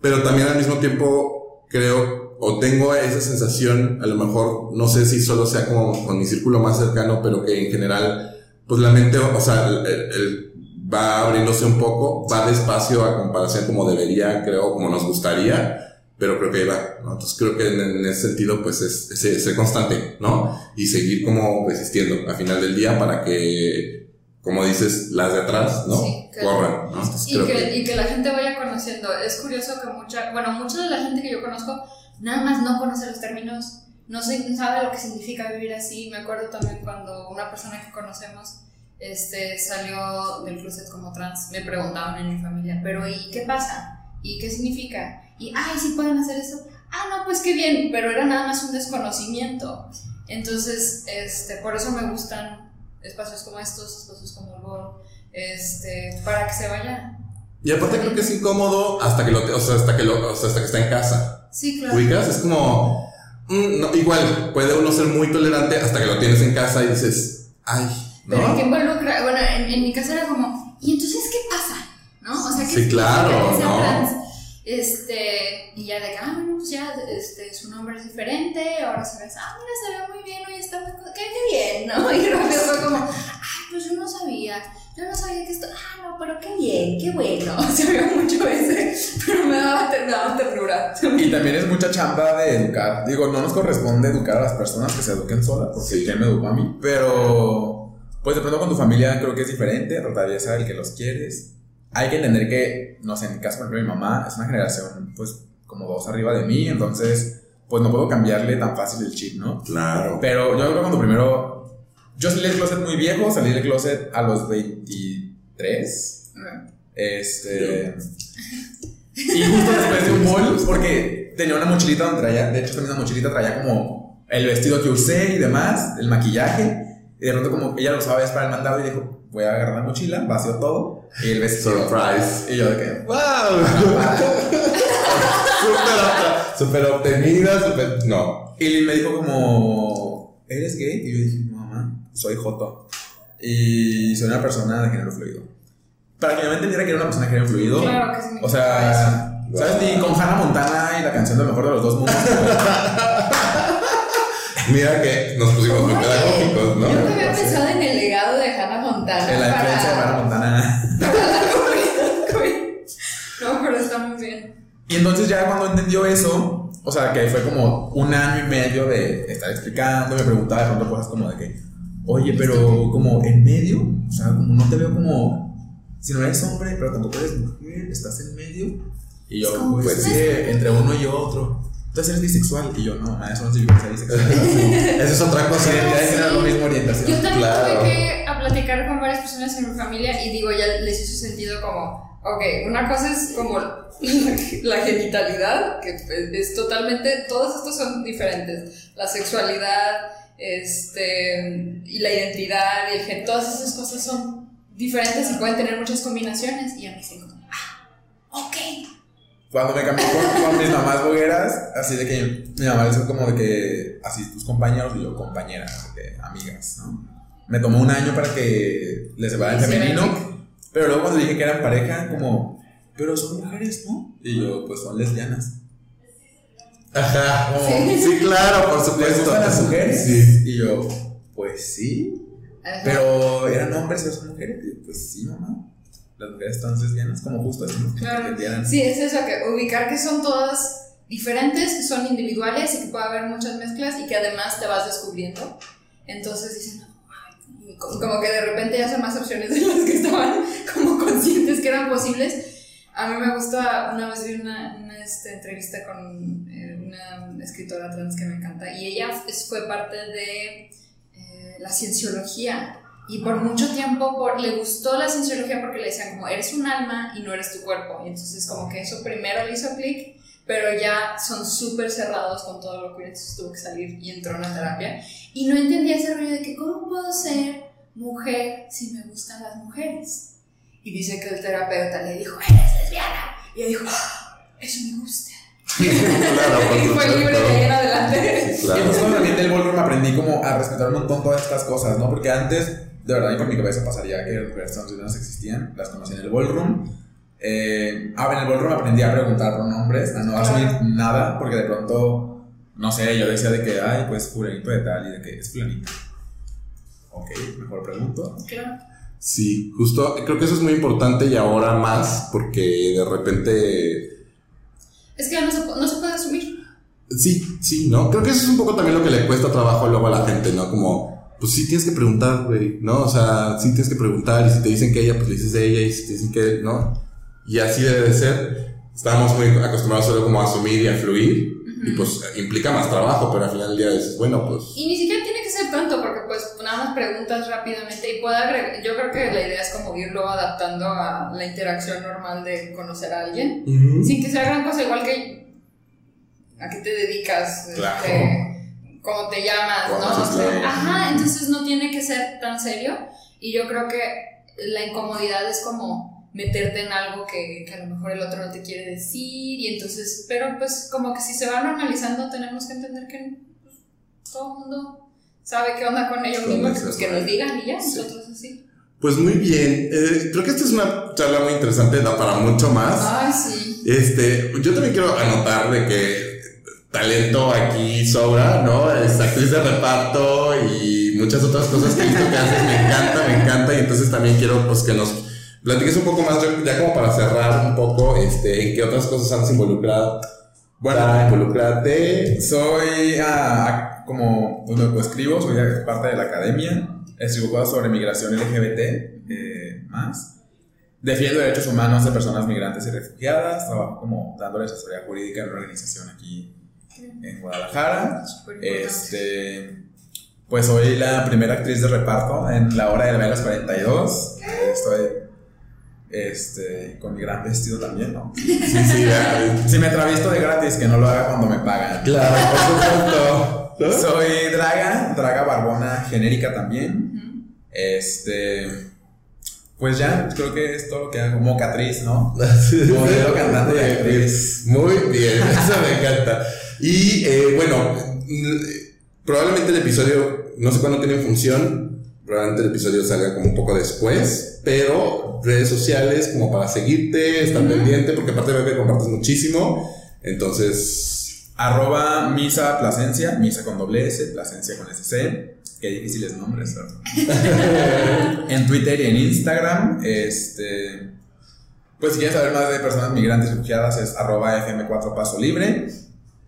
Speaker 3: pero también al mismo tiempo creo o tengo esa sensación, a lo mejor, no sé si solo sea como con mi círculo más cercano, pero que en general, pues la mente, o sea, el- el- va abriéndose un poco, va despacio a comparación como debería, creo, como nos gustaría, pero creo que ahí va, ¿no? Entonces creo que en, en ese sentido, pues es, es ser constante, ¿no? Y seguir como resistiendo al final del día para que, como dices, las de atrás, ¿no?
Speaker 2: Sí, que-
Speaker 3: Corran, ¿no?
Speaker 2: Y
Speaker 3: creo
Speaker 2: que,
Speaker 3: que,
Speaker 2: y que la gente vaya conociendo. Es curioso que mucha, bueno, mucha de la gente que yo conozco nada más no conoce los términos, no sabe lo que significa vivir así. Me acuerdo también cuando una persona que conocemos este, salió del closet como trans, me preguntaban en mi familia, pero ¿y qué pasa? ¿Y qué significa? Y, ay, ¿sí pueden hacer eso? Ah, no, pues qué bien, pero era nada más un desconocimiento. Entonces, este, por eso me gustan espacios como estos, espacios como el Boro, este, para que se vaya
Speaker 3: y aparte creo que es incómodo hasta que lo, o sea, hasta que lo, o sea, hasta que está en casa.
Speaker 2: Sí, claro.
Speaker 3: ubicas, es como, mm, no, igual, puede uno ser muy tolerante hasta que lo tienes en casa y dices, ay,
Speaker 2: Pero ¿qué
Speaker 3: ¿no?
Speaker 2: involucra? Bueno, en, en mi casa era como, ¿y entonces qué pasa? ¿No? O sea, ¿qué
Speaker 3: Sí, claro,
Speaker 2: que
Speaker 3: ¿no?
Speaker 2: trans? Este, y ya de que, ah, bueno, pues ya, este, su nombre es diferente, ahora se ve, ah, mira, se ve muy bien, hoy está qué, qué bien, ¿no? Y rápido fue como, ay, pues yo no sabía, yo no sabía que esto, ah, no, pero qué bien, qué bueno, se ve mucho ese, pero me daba, me daba ternura.
Speaker 4: Y también es mucha chamba de educar. Digo, no nos corresponde educar a las personas que se eduquen solas, porque ¿quién me educó a mí? Pero, pues de pronto con tu familia creo que es diferente, atraviesa el que los quieres. Hay que entender que, no sé, en mi caso, por ejemplo, mi mamá es una generación, pues, como dos arriba de mí, entonces, pues no puedo cambiarle tan fácil el chip, ¿no?
Speaker 3: Claro.
Speaker 4: Pero yo creo que cuando primero. Yo salí del closet muy viejo, salí del closet a los 23. Este. Y justo después de un bol, porque tenía una mochilita donde traía, de hecho, esta misma mochilita traía como el vestido que usé y demás, el maquillaje. Y de pronto, como ella lo usaba ya para el mandado, y dijo: Voy a agarrar la mochila, vació todo. Y el vestido.
Speaker 3: Surprise.
Speaker 4: Y yo de que.
Speaker 3: ¡Wow! súper, obtenida, súper. No.
Speaker 4: Y me dijo como, ¿eres gay? Y yo dije, no, mamá, soy Joto. Y soy una persona de género fluido. Para que yo me entendiera que era una persona de género fluido.
Speaker 2: Claro que significa
Speaker 4: O sea, ¿sabes? Ni con Hannah Montana y la canción de lo mejor de los dos mundos.
Speaker 3: Mira que nos pusimos muy pedagógicos, ¿no?
Speaker 2: Yo había pensado en el legado de Hannah Montana.
Speaker 4: en la
Speaker 2: para-
Speaker 4: influencia de Hannah Montana.
Speaker 2: No, pero está muy bien.
Speaker 4: Y entonces ya cuando entendió eso, o sea, que fue como un año y medio de estar explicando, me preguntaba de pronto cosas como de que, oye, pero como en medio, o sea, como no te veo como, si no eres hombre, pero tampoco eres mujer, estás en medio. Y yo, pues, sí, entre uno y otro. Entonces eres bisexual. Y yo, no, nada, eso no significa ser bisexual.
Speaker 3: Esa es otra cosa.
Speaker 4: Es lo mismo
Speaker 2: Yo
Speaker 4: orientación.
Speaker 2: también
Speaker 3: Claro.
Speaker 2: tuve que a platicar con varias personas en mi familia y digo, ya les hizo sentido como, ok, una cosa es como la genitalidad, que es totalmente, todos estos son diferentes, la sexualidad, este, y la identidad y el gen, todas esas cosas son diferentes y pueden tener muchas combinaciones y a mí dicen como, ah, ok.
Speaker 4: Cuando me cambié con, con mis mamás bogueras, así de que mi mamá le como de que, así tus compañeros y yo compañeras, de que amigas, ¿no? Me tomó un año para que les separara el femenino,
Speaker 2: sí.
Speaker 4: pero luego cuando dije que eran pareja, como, pero son mujeres, ¿no? Y yo, pues son lesbianas.
Speaker 3: Ajá.
Speaker 4: Como,
Speaker 2: Sí.
Speaker 3: Sí, claro, por
Speaker 4: ¿Les
Speaker 3: supuesto.
Speaker 4: gustan las mujeres?
Speaker 3: Sí.
Speaker 4: Y yo, pues sí,
Speaker 2: Ajá.
Speaker 4: pero eran hombres y son mujeres. Y yo, pues sí, mamá. Las mujeres están lesbianas, como justo así.
Speaker 2: Claro.
Speaker 4: Que.
Speaker 2: Sí, es eso, que ubicar que son todas diferentes, que son individuales y que puede haber muchas mezclas y que además te vas descubriendo. Entonces dicen, como que de repente ya son más opciones de las que estaban como conscientes que eran posibles. A mí me gusta, una vez vi una, una, este, entrevista con eh, una escritora trans que me encanta y ella fue parte de eh, la cienciología y por mucho tiempo por, le gustó la cienciología porque le decían como eres un alma y no eres tu cuerpo. Y entonces como que eso primero le hizo clic, pero ya son súper cerrados con todo lo que entonces tuvo que salir y entró en la terapia. Y no entendía ese rollo de que cómo puedo ser mujer si me gustan las mujeres. Y dice que el terapeuta le dijo, eres lesbiana. Y ella dijo, "Ah, eso me gusta.
Speaker 3: Claro,
Speaker 2: y fue libre de ahí en adelante.
Speaker 3: Claro.
Speaker 4: Y entonces también del ballroom aprendí como a respetar un montón todas estas cosas, ¿no? Porque antes, de verdad, y por mi cabeza pasaría que las transgéneras existían, las conocí en el ballroom. Eh, ah, en el ballroom aprendí a preguntar pronombres, a no
Speaker 2: Claro.
Speaker 4: asumir nada, porque de pronto, no sé, yo decía de que, ay, pues fulanito de tal, y de que es fulanito. Ok, mejor pregunto.
Speaker 2: Claro.
Speaker 3: Sí, justo, creo que eso es muy importante y ahora más porque de repente
Speaker 2: Es que no se, no se puede asumir.
Speaker 3: Sí, sí, ¿no? Creo que eso es un poco también lo que le cuesta trabajo luego a la gente, ¿no? Como, pues sí tienes que preguntar, güey, ¿no? O sea, sí tienes que preguntar y si te dicen que ella, pues le dices de ella y si te dicen que él, ¿no? Y así debe de ser. Estamos muy acostumbrados solo como a asumir y a fluir y pues implica más trabajo, pero al final del día dices, bueno, pues...
Speaker 2: Y ni siquiera tiene que ser tanto, porque pues nada más preguntas rápidamente y puede agregar, yo creo que la idea es como irlo adaptando a la interacción normal de conocer a alguien,
Speaker 3: Ujú.
Speaker 2: sin que sea gran cosa, igual que a qué te dedicas,
Speaker 3: Claro.
Speaker 2: este, cómo te llamas,
Speaker 3: ¿Cuándo
Speaker 2: ¿no?
Speaker 3: haces qué?
Speaker 2: Ajá, entonces no tiene que ser tan serio y yo creo que la incomodidad es como meterte en algo que, que a lo mejor el otro no te quiere decir y entonces, pero pues como que si se va normalizando tenemos que entender que pues, todo el mundo sabe qué onda con ellos mismos, pues que
Speaker 3: ¿no?
Speaker 2: nos digan y ya,
Speaker 3: Sí.
Speaker 2: nosotros así.
Speaker 3: Pues muy bien, Eh, creo que esta es una charla muy interesante, da para mucho más.
Speaker 2: Ay, sí.
Speaker 3: Este, yo también quiero anotar de que talento aquí sobra, ¿no? Es actriz de reparto y muchas otras cosas que he visto que haces, me encanta, me encanta, y entonces también quiero pues que nos platiques un poco más, ya como para cerrar un poco, este, en qué otras cosas has involucrado.
Speaker 4: Bueno,
Speaker 3: Para involucrarte.
Speaker 4: Soy, ah, ah, como, pues lo escribo, soy parte de la academia, escribo cosas sobre migración LGBT, eh, más. Defiendo derechos humanos de personas migrantes y refugiadas, trabajo como dándole asesoría jurídica en una organización aquí en Guadalajara. Este, pues soy la primera actriz de reparto en La Hora de la 42. Estoy este, con mi gran vestido también, ¿no?
Speaker 3: Sí, sí, ya.
Speaker 4: Si me travisto de gratis, que no lo haga cuando me pagan.
Speaker 3: Claro, por supuesto.
Speaker 4: Soy Draga, Draga Barbona genérica también. Este. Pues ya, creo que es todo lo que hago. Mocatriz, ¿no? Modelo, cantante y actriz.
Speaker 3: Muy bien, eso me encanta. Y eh, bueno, probablemente el episodio, no sé cuándo tiene función, probablemente el episodio salga como un poco después, pero redes sociales como para seguirte, estar pendiente, porque aparte veo que compartes muchísimo, entonces...
Speaker 4: Arroba Misa Plasencia, Misa con doble S, Plasencia con SC. Qué difíciles nombres, ¿verdad? en Twitter y en Instagram, este... Pues si quieres saber más de personas migrantes refugiadas es arroba FM4 Paso Libre.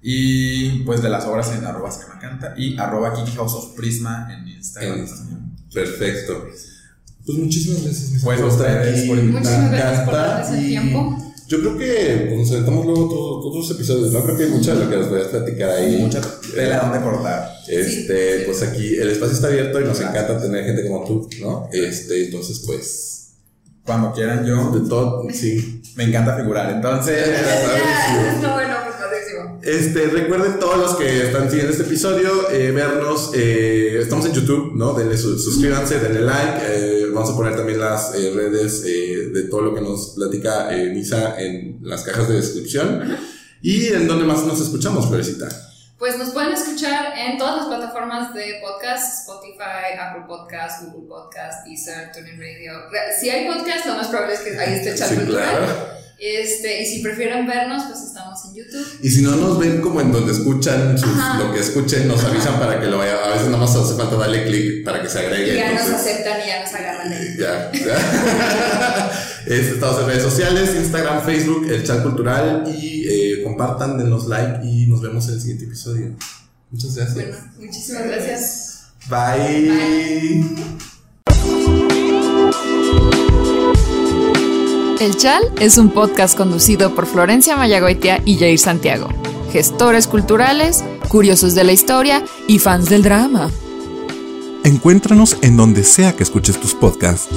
Speaker 4: Y pues de las obras en arroba se me encanta. Y arroba Kiki House of Prisma en Instagram.
Speaker 3: En Instagram. Perfecto. Pues muchísimas gracias
Speaker 4: Pues ustedes por
Speaker 2: Muchísimas gracias por
Speaker 3: encanta.
Speaker 2: darles el
Speaker 3: Y
Speaker 2: tiempo.
Speaker 3: Yo creo que pues, nos aventamos luego otros, otros episodios, ¿no? Creo que hay mucho de lo que nos podías platicar ahí.
Speaker 4: Mucha tela donde cortar.
Speaker 3: Este,
Speaker 2: Sí.
Speaker 3: pues aquí el espacio está abierto y nos encanta tener gente como tú, ¿no? Este, entonces, pues,
Speaker 4: Cuando quieran yo,
Speaker 3: de todo, sí.
Speaker 4: me encanta figurar. Entonces,
Speaker 3: Este, recuerden todos los que están siguiendo este episodio, eh, vernos, eh, estamos en YouTube, ¿no? Denle su- suscríbanse, denle like, eh, vamos a poner también las eh, redes eh, de todo lo que nos platica eh, Misa en las cajas de descripción. ¿Y en dónde más nos escuchamos, Florecita?
Speaker 2: Pues nos pueden escuchar en todas las plataformas de podcast, Spotify, Apple Podcast, Google Podcast, Deezer, TuneIn Radio. Si hay podcast, lo más probable es que ahí esté Chat
Speaker 3: Sí, claro.
Speaker 2: Este, y si prefieren vernos, pues estamos en YouTube.
Speaker 3: Y si no nos ven como en donde escuchan sus- lo que escuchen, nos avisan para que lo vayan. A veces nada más hace falta darle clic para que se agregue.
Speaker 2: Y ya nos aceptan y ya nos agarran.
Speaker 3: Ya, ya. Este, estamos en redes sociales, Instagram, Facebook, el chat cultural y eh, compartan, denos like y nos vemos en el siguiente episodio. Muchas gracias.
Speaker 2: Bueno, muchísimas gracias.
Speaker 3: Bye.
Speaker 1: El Chal es un podcast conducido por Florencia Mayagoitia y Jair Santiago, gestores culturales, curiosos de la historia y fans del drama.
Speaker 5: Encuéntranos en donde sea que escuches tus podcasts.